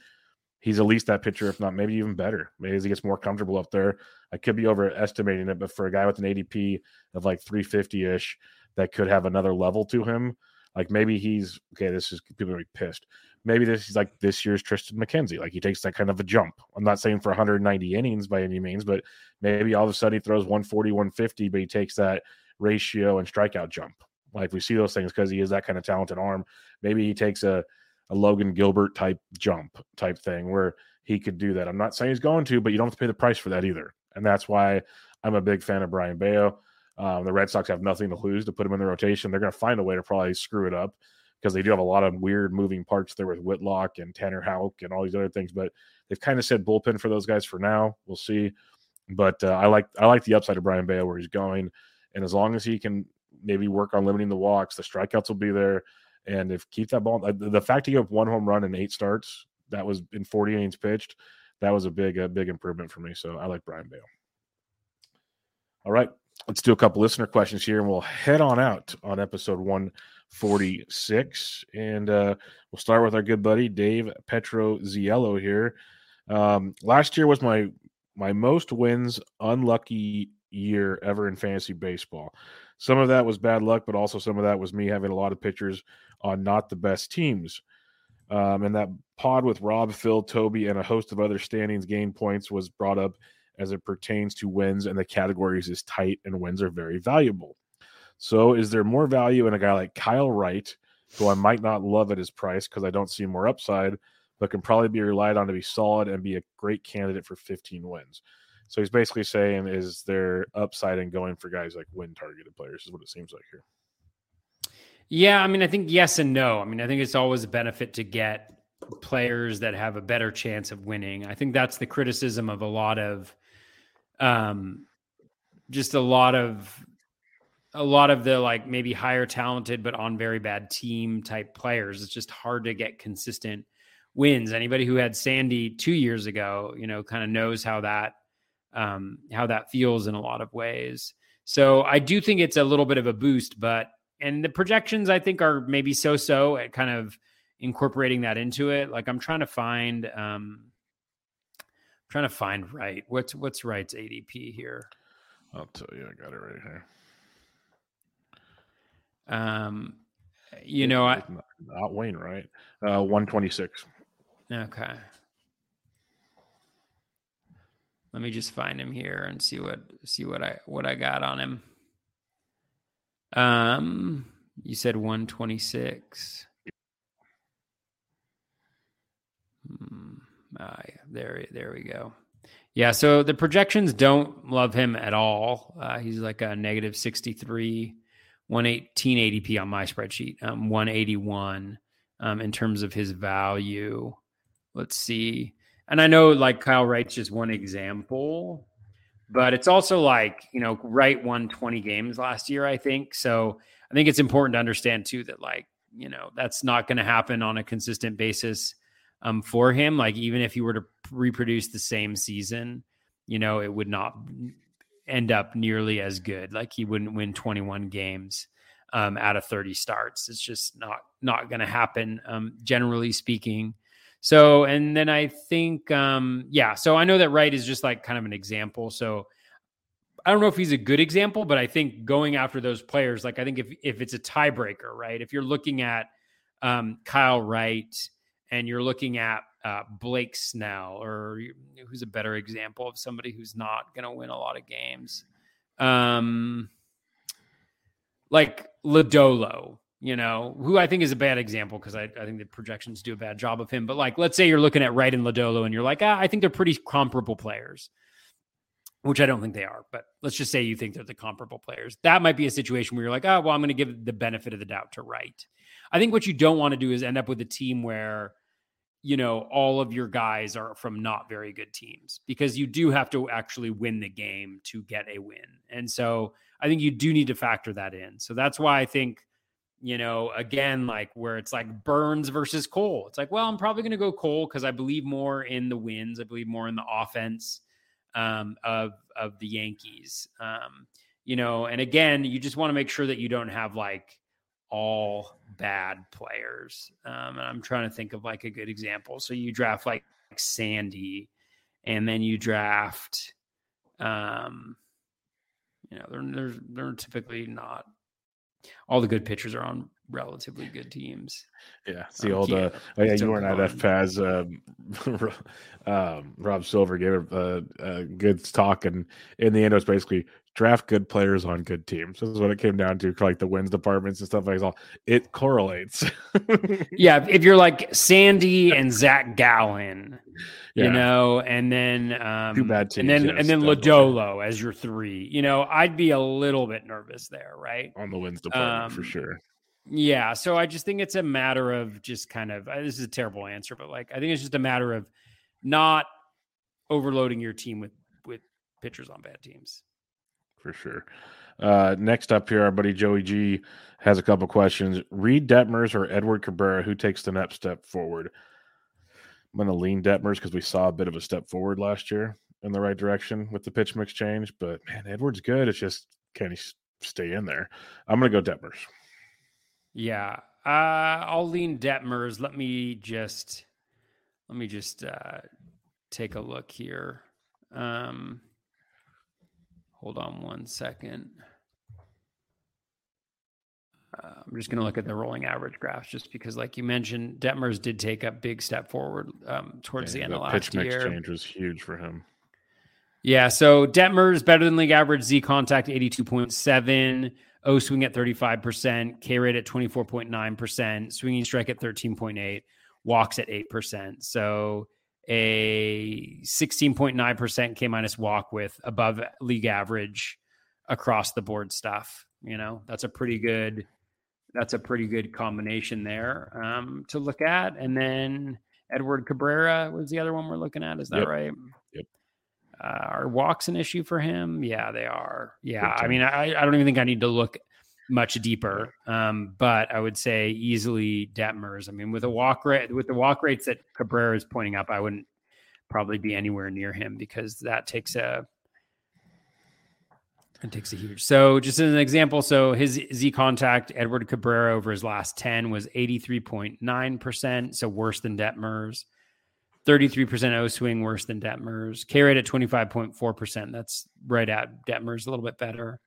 Speaker 1: he's at least that pitcher, if not maybe even better. Maybe as he gets more comfortable up there. I could be overestimating it, but for a guy with an ADP of like 350 ish that could have another level to him, like maybe he's okay. This is people are pissed maybe this is like this year's Triston McKenzie. Like he takes that kind of a jump. I'm not saying for 190 innings by any means, but maybe all of a sudden he throws 140, 150, but he takes that ratio and strikeout jump. Like we see those things because he is that kind of talented arm. Maybe he takes a, a Logan Gilbert type jump type thing where he could do that. I'm not saying he's going to, but you don't have to pay the price for that either. And that's why I'm a big fan of Brayan Bello. Um, the Red Sox have nothing to lose to put him in the rotation. They're going to find a way to probably screw it up because they do have a lot of weird moving parts there with Whitlock and Tanner Houck and all these other things. But they've kind of said bullpen for those guys for now. We'll see. But uh, I like I like the upside of Brayan Bello where he's going, and as long as he can maybe work on limiting the walks, the strikeouts will be there. And if keep that ball, the fact he gave one home run in eight starts, that was in 40 innings pitched, that was a big, a big improvement for me. So I like Brayan Bello. All right, let's do a couple listener questions here, and we'll head on out on episode one 46. And uh, we'll start with our good buddy Dave Petro Ziello here. Um, last year was my my most wins unlucky year ever in fantasy baseball. Some of that was bad luck, but also some of that was me having a lot of pitchers on not the best teams. Um, and that pod with Rob, Phil, Toby, and a host of other standings gain points was brought up as it pertains to wins, and the categories is tight, and wins are very valuable. So is there more value in a guy like Kyle Wright, who I might not love at his price because I don't see more upside, but can probably be relied on to be solid and be a great candidate for 15 wins? So he's basically saying, is there upside in going for guys like win targeted players? Is what it seems like here.
Speaker 2: Yeah, I mean, I think yes and no. I mean, I think it's always a benefit to get players that have a better chance of winning. I think that's the criticism of a lot of, um, just a lot of, a lot of the like maybe higher talented but on very bad team type players. It's just hard to get consistent wins. Anybody who had Sandy two years ago, you know, kind of knows how that um, how that feels in a lot of ways. So I do think it's a little bit of a boost, but and the projections I think are maybe so so at kind of incorporating that into it. Like I'm trying to find um I'm trying to find right. What's what's Wright's ADP here?
Speaker 1: I'll tell you, I got it right here.
Speaker 2: Um you know, I
Speaker 1: not, not Wayne, right? Uh 126.
Speaker 2: Okay. Let me just find him here and see what see what I what I got on him. Um, you said 126. Hmm. Ah, yeah, there, there we go. Yeah, so the projections don't love him at all. Uh, he's like a negative 63, 118 ADP on my spreadsheet, um, 181 um, in terms of his value. Let's see and I know like Kyle Wright's just one example, but it's also like, you know, Wright won 20 games last year, I think. So I think it's important to understand too that like, you know, that's not going to happen on a consistent basis um, for him. Like, even if he were to reproduce the same season, you know, it would not end up nearly as good. Like, he wouldn't win 21 games um, out of 30 starts. It's just not not going to happen, um, generally speaking. So, and then I think, um, yeah, so I know that Wright is just like kind of an example. So I don't know if he's a good example, but I think going after those players, like I think if if it's a tiebreaker, right? If you're looking at um, Kyle Wright and you're looking at uh, Blake Snell, or who's a better example of somebody who's not going to win a lot of games, um, like Lodolo, you know, who I think is a bad example because I, I think the projections do a bad job of him. But like, let's say you're looking at Wright and Lodolo and you're like, ah, I think they're pretty comparable players, which I don't think they are. But let's just say you think they're the comparable players. That might be a situation where you're like, oh, well, I'm going to give the benefit of the doubt to Wright. I think what you don't want to do is end up with a team where, you know, all of your guys are from not very good teams because you do have to actually win the game to get a win. And so I think you do need to factor that in. So that's why I think you know, again, like where it's like Burnes versus Cole. It's like, well, I'm probably going to go Cole because I believe more in the wins. I believe more in the offense um, of of the Yankees. Um, you know, and again, you just want to make sure that you don't have like all bad players. Um, and I'm trying to think of like a good example. So you draft like, like Sandy, and then you draft, um, you know, they're they're they're typically not all the good pitchers are on relatively good teams.
Speaker 1: Yeah, see all the oh yeah, you weren't at FPAS. Um, um, Rob Silver gave a, a, good talk, and in the end, it was basically draft good players on good teams. This is what it came down to, like the wins departments and stuff like that. It correlates.
Speaker 2: yeah, if you're like Sandy and Zac Gallen, yeah. you know, and then um,
Speaker 1: two bad teams,
Speaker 2: and then yes, and then Lodolo as your three. You know, I'd be a little bit nervous there, right?
Speaker 1: On the wins department um, for sure.
Speaker 2: Yeah, so I just think it's a matter of just kind of uh, this is a terrible answer, but like I think it's just a matter of not overloading your team with with pitchers on bad teams.
Speaker 1: For sure. Uh, next up here, our buddy Joey G has a couple questions. Reid Detmers or Edward Cabrera, who takes the next step forward? I'm going to lean Detmers because we saw a bit of a step forward last year in the right direction with the pitch mix change. But man, Edwards good. It's just can he stay in there? I'm going to go Detmers.
Speaker 2: Yeah, uh, I'll lean Detmers. Let me just let me just uh, take a look here. Um, hold on one second. Uh, I'm just going to look at the rolling average graphs just because, like you mentioned, Detmers did take a big step forward um, towards yeah, the end of last pitch
Speaker 1: year. Pitch mix change was huge for him.
Speaker 2: Yeah, so Detmers better than league average. Z contact 82.7, O swing at 35%, K rate at 24.9%, swinging strike at 13.8, walks at 8%. So a 16.9% K minus walk with above league average across the board stuff. You know, that's a pretty good that's a pretty good combination there um, to look at. And then Edward Cabrera was the other one we're looking at. Is that
Speaker 1: Yep.
Speaker 2: right? Uh, are walks an issue for him? Yeah, they are. Yeah, I mean, I, I don't even think I need to look much deeper. Um, but I would say easily Detmers. I mean, with a walk rate, with the walk rates that Cabrera is pointing up, I wouldn't probably be anywhere near him because that takes a it takes a huge. So, just as an example, so his Z contact Edward Cabrera over his last 10 was 83.9%, so worse than Detmers. 33% O swing worse than Detmers. K rate at 25.4%. That's right at Detmers, a little bit better.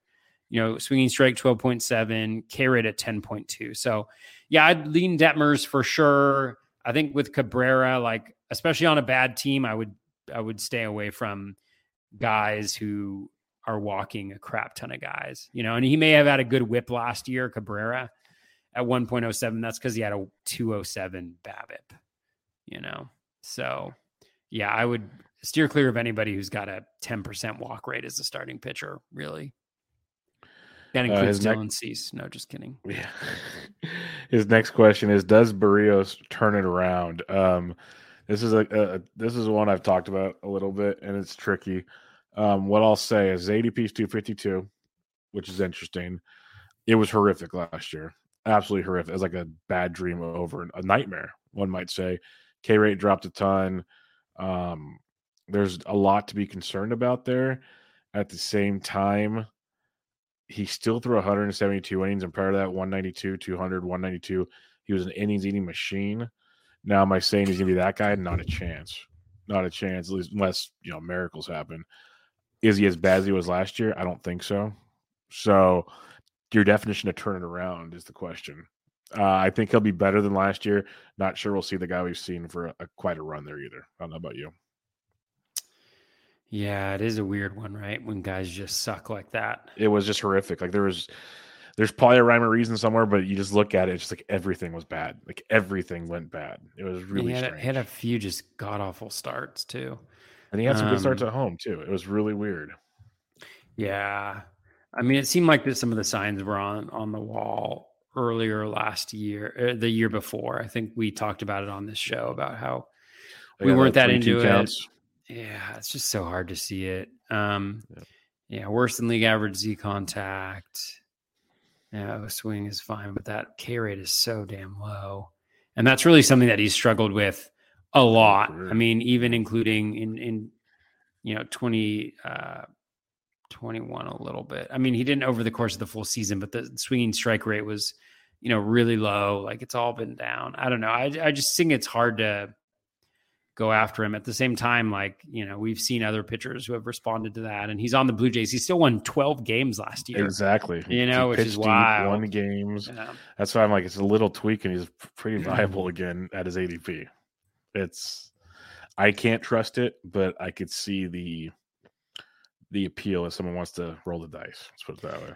Speaker 2: You know, swinging strike 12.7, K rate at 10.2. So, yeah, I'd lean Detmers for sure. I think with Cabrera, like especially on a bad team, I would I would stay away from guys who are walking a crap ton of guys. You know, and he may have had a good whip last year, Cabrera, at 1.07. That's because he had a 207 BABIP. You know, so yeah, I would steer clear of anybody who's got a 10% walk rate as a starting pitcher. Really, that
Speaker 1: Uh,
Speaker 2: includes
Speaker 1: neck-
Speaker 2: Dylan Cease. No, just kidding.
Speaker 1: Yeah. His next question is: Does Berrios turn it around? Um, this is a, a this is one I've talked about a little bit, and it's tricky. Um, what I'll say is ADP is two fifty two, which is interesting. It was horrific last year, absolutely horrific. It was like a bad dream over a nightmare, one might say. K rate dropped a ton. Um, there's a lot to be concerned about there. At the same time, he still threw 172 innings and prior to that 192 200 192 he was an innings eating machine. Now am i saying he's gonna be that guy? Not a chance. Not a chance at least unless you know miracles happen. Is he as bad as he was last year? I don't think so. So your definition of turn it around is the question uh, i think he'll be better than last year not sure we'll see the guy we've seen for a, a- quite a run there either i don't know about you
Speaker 2: Yeah, it is a weird one, right? When guys just suck like that.
Speaker 1: it was just horrific. Like there was, there's probably a rhyme or reason somewhere, but you just look at it, it's just like everything was bad. Like everything went bad. It was really
Speaker 2: he had, a, had a few just god awful starts too.
Speaker 1: and he had some good starts
Speaker 2: um,
Speaker 1: at home too. It was really weird.
Speaker 2: Yeah, I mean, it seemed like that some of the signs were on on the wall earlier last year, uh, the year before. I think we talked about it on this show about how
Speaker 1: They
Speaker 2: we weren't that into
Speaker 1: two
Speaker 2: it. Yeah, it's just so hard to see it. Um,
Speaker 1: Yeah.
Speaker 2: yeah, worse than league average Z contact. Yeah, swing is fine, but that K rate is so damn low, and that's really something that he's struggled with a lot. I mean, even including in in you know twenty. Uh, 21 a little bit. I mean, he didn't over the course of the full season, but the swinging strike rate was, you know, really low. Like it's all been down. I don't know. I I just think it's hard to go after him. At the same time, like, you know, we've seen other pitchers who have responded to that and he's on the Blue Jays. He still won 12 games last year.
Speaker 1: Exactly.
Speaker 2: You
Speaker 1: He
Speaker 2: know, which is wild.
Speaker 1: Won games.
Speaker 2: Yeah.
Speaker 1: That's why I'm like, it's a little tweak, and he's pretty viable again at his ADP. It's, I can't trust it, but I could see the the appeal if someone wants to roll the dice. Let's put it that way.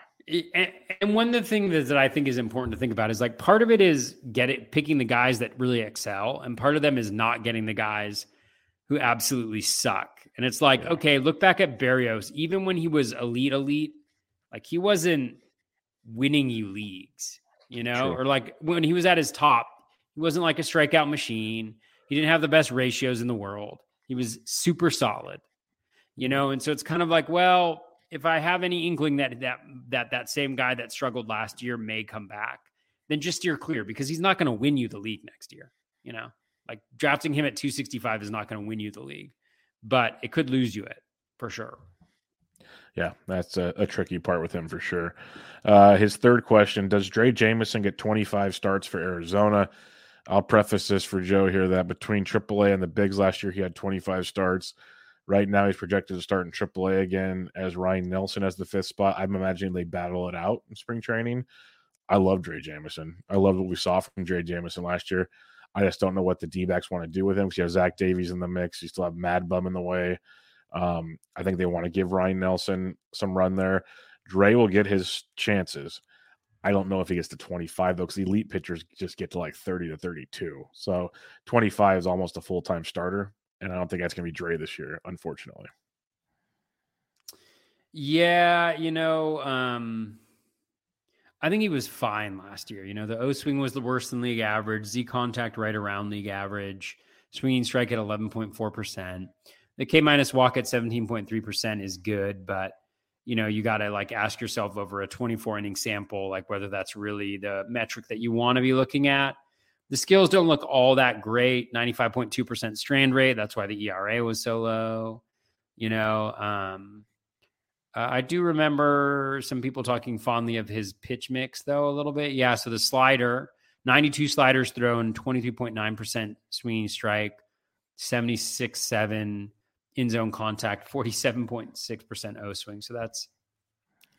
Speaker 2: And, and one of the things that I think is important to think about is like part of it is get it picking the guys that really excel, and part of them is not getting the guys who absolutely suck. And it's like,
Speaker 1: Yeah.
Speaker 2: okay, look back at Berrios, even when he was elite, elite, like he wasn't winning you leagues, you know,
Speaker 1: True.
Speaker 2: or like when he was at his top, he wasn't like a strikeout machine. He didn't have the best ratios in the world. He was super solid, you know, and so it's kind of like, well, if I have any inkling that that that that same guy that struggled last year may come back, then just steer clear because he's not going to win you the league next year. You know, like drafting him at 265 is not going to win you the league, but it could lose you it for sure.
Speaker 1: Yeah, that's a, a tricky part with him for sure. Uh, his third question Does Drey Jameson get 25 starts for Arizona? I'll preface this for Joe here that between AAA and the Bigs last year, he had 25 starts. Right now, he's projected to start in AAA again as Ryan Nelson as the fifth spot. I'm imagining they battle it out in spring training. I love Drey Jameson. I love what we saw from Drey Jameson last year. I just don't know what the D backs want to do with him because you have Zach Davies in the mix. You still have Mad Bum in the way. Um, I think they want to give Ryan Nelson some run there. Dre will get his chances. I don't know if he gets to 25 though, because elite pitchers just get to like 30 to 32. So 25 is almost a full time starter and I don't think that's going to be Dre this year, unfortunately.
Speaker 2: Yeah, you know, um, I think he was fine last year. You know, the O swing was the worst in league average, Z contact right around league average, swinging strike at 11.4%. The K minus walk at 17.3% is good, but you know, you got to like ask yourself over a 24 inning sample, like whether that's really the metric that you want to be looking at. The skills don't look all that great. 95.2% strand rate. That's why the ERA was so low. You know, um, uh, I do remember some people talking fondly of his pitch mix, though, a little bit. Yeah. So the slider, 92 sliders thrown, 23.9% swinging strike, 76 7 in zone contact, 47.6% O swing. So that's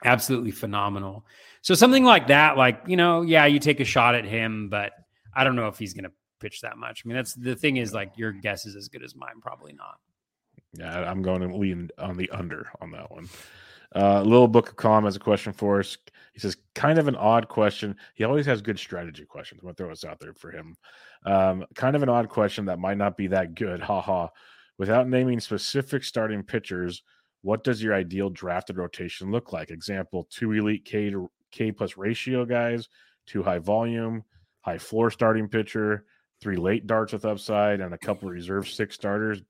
Speaker 2: absolutely phenomenal. So something like that, like, you know, yeah, you take a shot at him, but I don't know if he's going to pitch that much. I mean, that's the thing is like your guess is as good as mine. Probably not.
Speaker 1: Yeah, I'm going to lean on the under on that one. Uh, Little Book of Calm has a question for us. He says, kind of an odd question. He always has good strategy questions. I'm going to throw this out there for him. Um, kind of an odd question that might not be that good. Ha ha. Without naming specific starting pitchers, what does your ideal drafted rotation look like? Example, two elite K to K plus ratio guys, two high volume, high floor starting pitcher, three late darts with upside, and a couple reserve six starters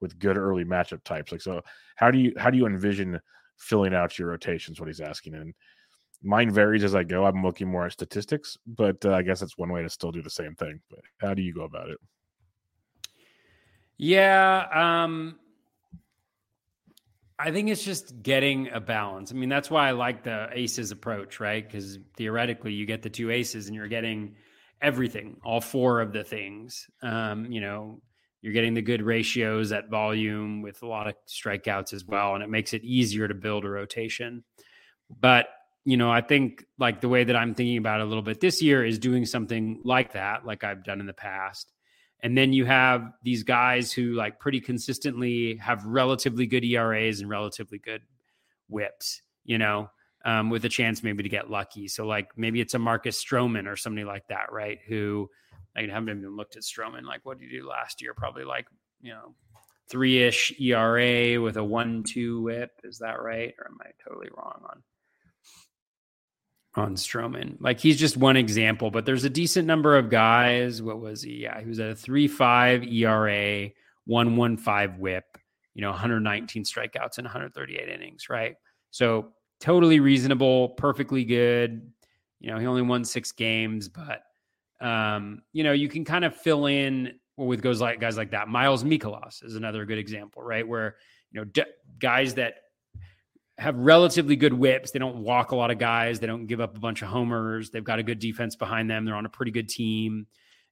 Speaker 1: with good early matchup types. Like so, how do you how do you envision filling out your rotations? What he's asking, and mine varies as I go. I'm looking more at statistics, but uh, I guess that's one way to still do the same thing. But how do you go about it?
Speaker 2: Yeah, um, I think it's just getting a balance. I mean, that's why I like the aces approach, right? Because theoretically, you get the two aces, and you're getting everything, all four of the things. Um, you know, you're getting the good ratios at volume with a lot of strikeouts as well, and it makes it easier to build a rotation. But you know, I think like the way that I'm thinking about it a little bit this year is doing something like that, like I've done in the past. And then you have these guys who like pretty consistently have relatively good ERAs and relatively good whips, you know, um, with a chance maybe to get lucky. So like maybe it's a Marcus Stroman or somebody like that, right? Who I haven't even looked at Stroman. Like what did he do last year? Probably like, you know, three ish ERA with a one two whip. Is that right? Or am I totally wrong on on Stroman. Like he's just one example, but there's a decent number of guys. What was he? Yeah, he was at a 3.5 ERA, 115 whip, you know, 119 strikeouts in 138 innings, right? So totally reasonable, perfectly good. You know, he only won six games, but um, you know, you can kind of fill in with goes like guys like that. Miles Mikolas is another good example, right? Where you know, d- guys that have relatively good whips. They don't walk a lot of guys. They don't give up a bunch of homers. They've got a good defense behind them. They're on a pretty good team,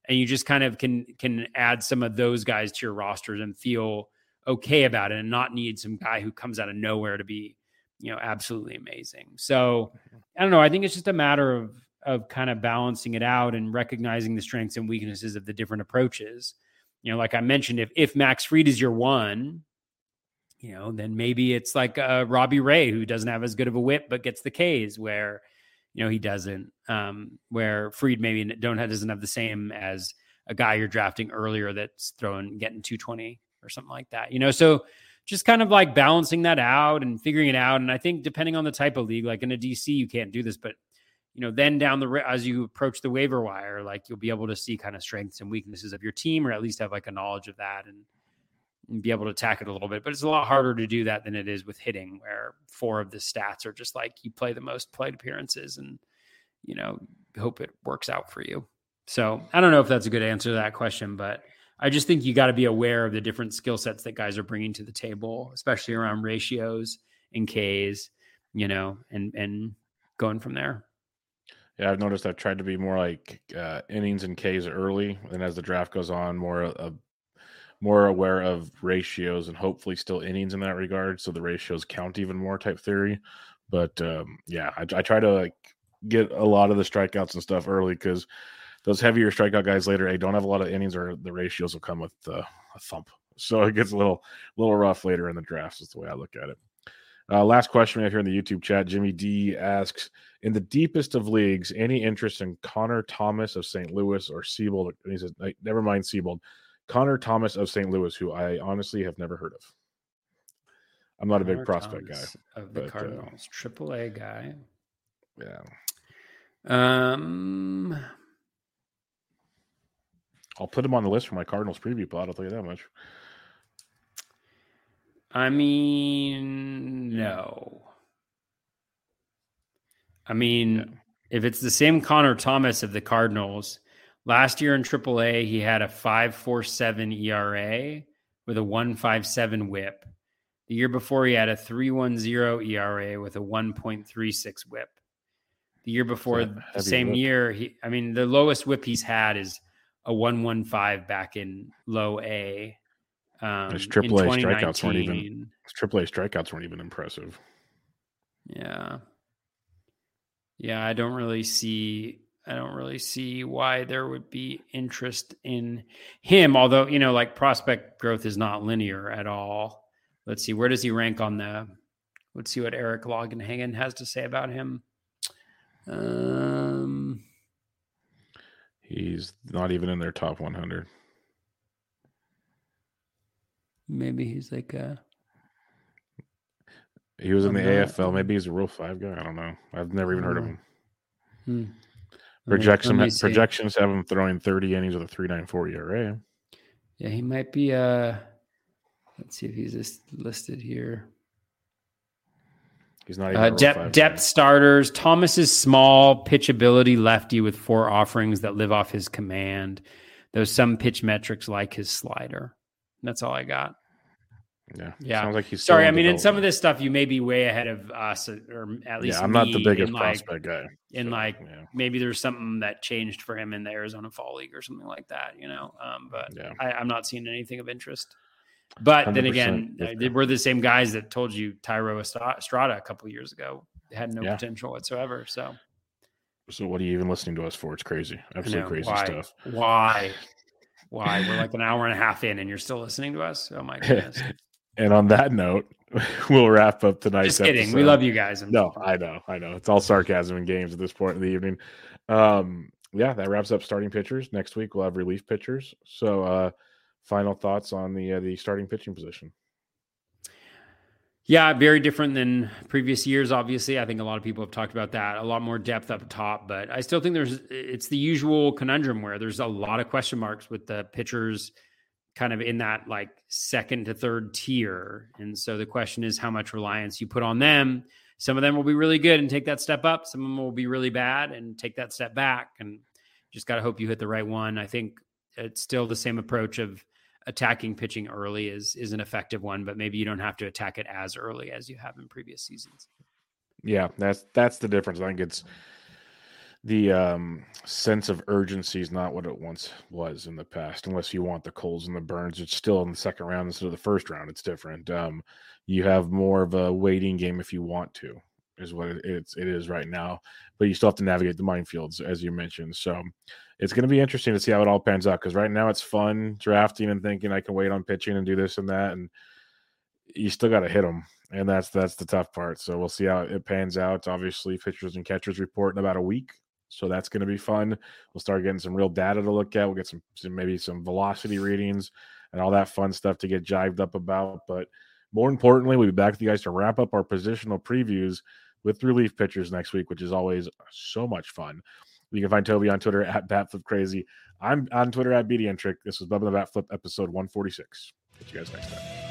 Speaker 2: and you just kind of can can add some of those guys to your rosters and feel okay about it, and not need some guy who comes out of nowhere to be, you know, absolutely amazing. So I don't know. I think it's just a matter of of kind of balancing it out and recognizing the strengths and weaknesses of the different approaches. You know, like I mentioned, if if Max Fried is your one, you know, then maybe it's like uh, Robbie Ray who doesn't have as good of a whip but gets the K's where you know he doesn't. Um, where Fried maybe don't have, doesn't have the same as a guy you're drafting earlier that's throwing getting 220 or something like that. You know, so just kind of like balancing that out and figuring it out. And I think depending on the type of league, like in a DC, you can't do this, but you know, then down the as you approach the waiver wire, like you'll be able to see kind of strengths and weaknesses of your team, or at least have like a knowledge of that and and be able to attack it a little bit. But it's a lot harder to do that than it is with hitting, where four of the stats are just like you play the most plate appearances and, you know, hope it works out for you. So I don't know if that's a good answer to that question, but I just think you got to be aware of the different skill sets that guys are bringing to the table, especially around ratios and Ks, you know, and and going from there.
Speaker 1: Yeah, I've noticed I've tried to be more like uh, innings and Ks early, and as the draft goes on, more a more aware of ratios and hopefully still innings in that regard. So the ratios count even more type theory. But um, yeah, I, I, try to like get a lot of the strikeouts and stuff early because those heavier strikeout guys later, they don't have a lot of innings or the ratios will come with uh, a thump. So it gets a little, little rough later in the drafts. Is the way I look at it. Uh, last question we have here in the YouTube chat. Jimmy D asks, in the deepest of leagues, any interest in Connor Thomas of St. Louis or Seabold? And he says, never mind Seabold Connor Thomas of St. Louis, who I honestly have never heard of. I'm not a big prospect
Speaker 2: Thomas
Speaker 1: guy.
Speaker 2: of the
Speaker 1: but, uh,
Speaker 2: Cardinals, Triple A guy.
Speaker 1: Yeah.
Speaker 2: Um,
Speaker 1: I'll put him on the list for my Cardinals preview pod. I'll tell you that much.
Speaker 2: I mean, no. I mean, if it's the same Connor Thomas of the Cardinals, last year in AAA, he had a 5.47 ERA with a 1.57 whip. The year before, he had a 3.10 ERA with a 1.36 whip. The year before, the same
Speaker 1: whip.
Speaker 2: year, he, I mean, the lowest whip he's had is a 115 back in low A. Um,
Speaker 1: His AAA strikeouts weren't even-
Speaker 2: 2019.
Speaker 1: His AAA strikeouts weren't even impressive.
Speaker 2: Yeah. Yeah, I don't really see I don't really see why there would be interest in him, although, you know, like prospect growth is not linear at all. Let's see, where does he rank on the let's see what Eric Longenhagen has to say about him. Um
Speaker 1: He's not even in their top 100.
Speaker 2: maybe he's like a
Speaker 1: He was in the
Speaker 2: I'm not-
Speaker 1: AFL. Maybe he's a Rule Five guy. I don't know. I've never even heard of
Speaker 2: Oh.
Speaker 1: him.
Speaker 2: hmm.
Speaker 1: Projection,
Speaker 2: me
Speaker 1: projections have him throwing 30 innings with a 3.94 ERA.
Speaker 2: Yeah, he might be uh let's see if he's just listed here.
Speaker 1: He's not even
Speaker 2: Uh, depth, depth starters. Thomas is small, pitchability lefty with four offerings that live off his command. There's some pitch metrics like his slider. That's all I got.
Speaker 1: Yeah,
Speaker 2: Yeah.
Speaker 1: Sounds like he's
Speaker 2: Sorry, I mean, in some of this stuff, you may be way ahead of us, or at least
Speaker 1: Yeah, I'm not the biggest
Speaker 2: like,
Speaker 1: prospect guy.
Speaker 2: in
Speaker 1: so,
Speaker 2: like
Speaker 1: yeah,
Speaker 2: maybe there's something that changed for him in the Arizona Fall League or something like that, you know. Um, but
Speaker 1: yeah.
Speaker 2: I, I'm not seeing anything of interest. But then
Speaker 1: 100%
Speaker 2: again,
Speaker 1: with you.
Speaker 2: they were the same guys that told you Thairo Estra- Estrada a couple years ago had no
Speaker 1: Yeah.
Speaker 2: potential whatsoever. So
Speaker 1: So what are you even listening to us for? It's crazy, absolutely crazy
Speaker 2: why?
Speaker 1: stuff.
Speaker 2: Why? Why? We're like an hour and a half in, and you're still listening to us. Oh my goodness!
Speaker 1: And on that note, we'll wrap up tonight's
Speaker 2: Just kidding. We love you guys. I'm
Speaker 1: No, I know, I know. It's all sarcasm and games at this point in the evening. Um, yeah, that wraps up starting pitchers. Next week we'll have relief pitchers. So, uh, final thoughts on the uh, the starting pitching position.
Speaker 2: Yeah, very different than previous years. Obviously, I think a lot of people have talked about that. A lot more depth up top, but I still think there's it's the usual conundrum where there's a lot of question marks with the pitchers kind of in that like second to third tier. And so the question is how much reliance you put on them. Some of them will be really good and take that step up. Some of them will be really bad and take that step back. And just got to hope you hit the right one. I think it's still the same approach of attacking pitching early is is an effective one, but maybe you don't have to attack it as early as you have in previous seasons.
Speaker 1: Yeah, that's that's the difference. I think it's the um, sense of urgency is not what it once was in the past. Unless you want the Coles and the Burnes, it's still in the second round instead of the first round. It's different. Um, you have more of a waiting game if you want to, is what it, it's it is right now. But you still have to navigate the minefields as you mentioned. So it's going to be interesting to see how it all pans out. Because right now it's fun drafting and thinking I can wait on pitching and do this and that, and you still got to hit them and that's that's the tough part. So we'll see how it pans out. Obviously, pitchers and catchers report in about a week, so that's going to be fun. We'll start getting some real data to look at. We'll get some, some maybe some velocity readings and all that fun stuff to get jived up about. But more importantly, we'll be back with you guys to wrap up our positional previews with relief pitchers next week, which is always so much fun. You can find Toby on Twitter at BatFlipCrazy. I'm on Twitter at BDNTrick. This was Bubba the Bat Flip episode 146. Catch you guys next time.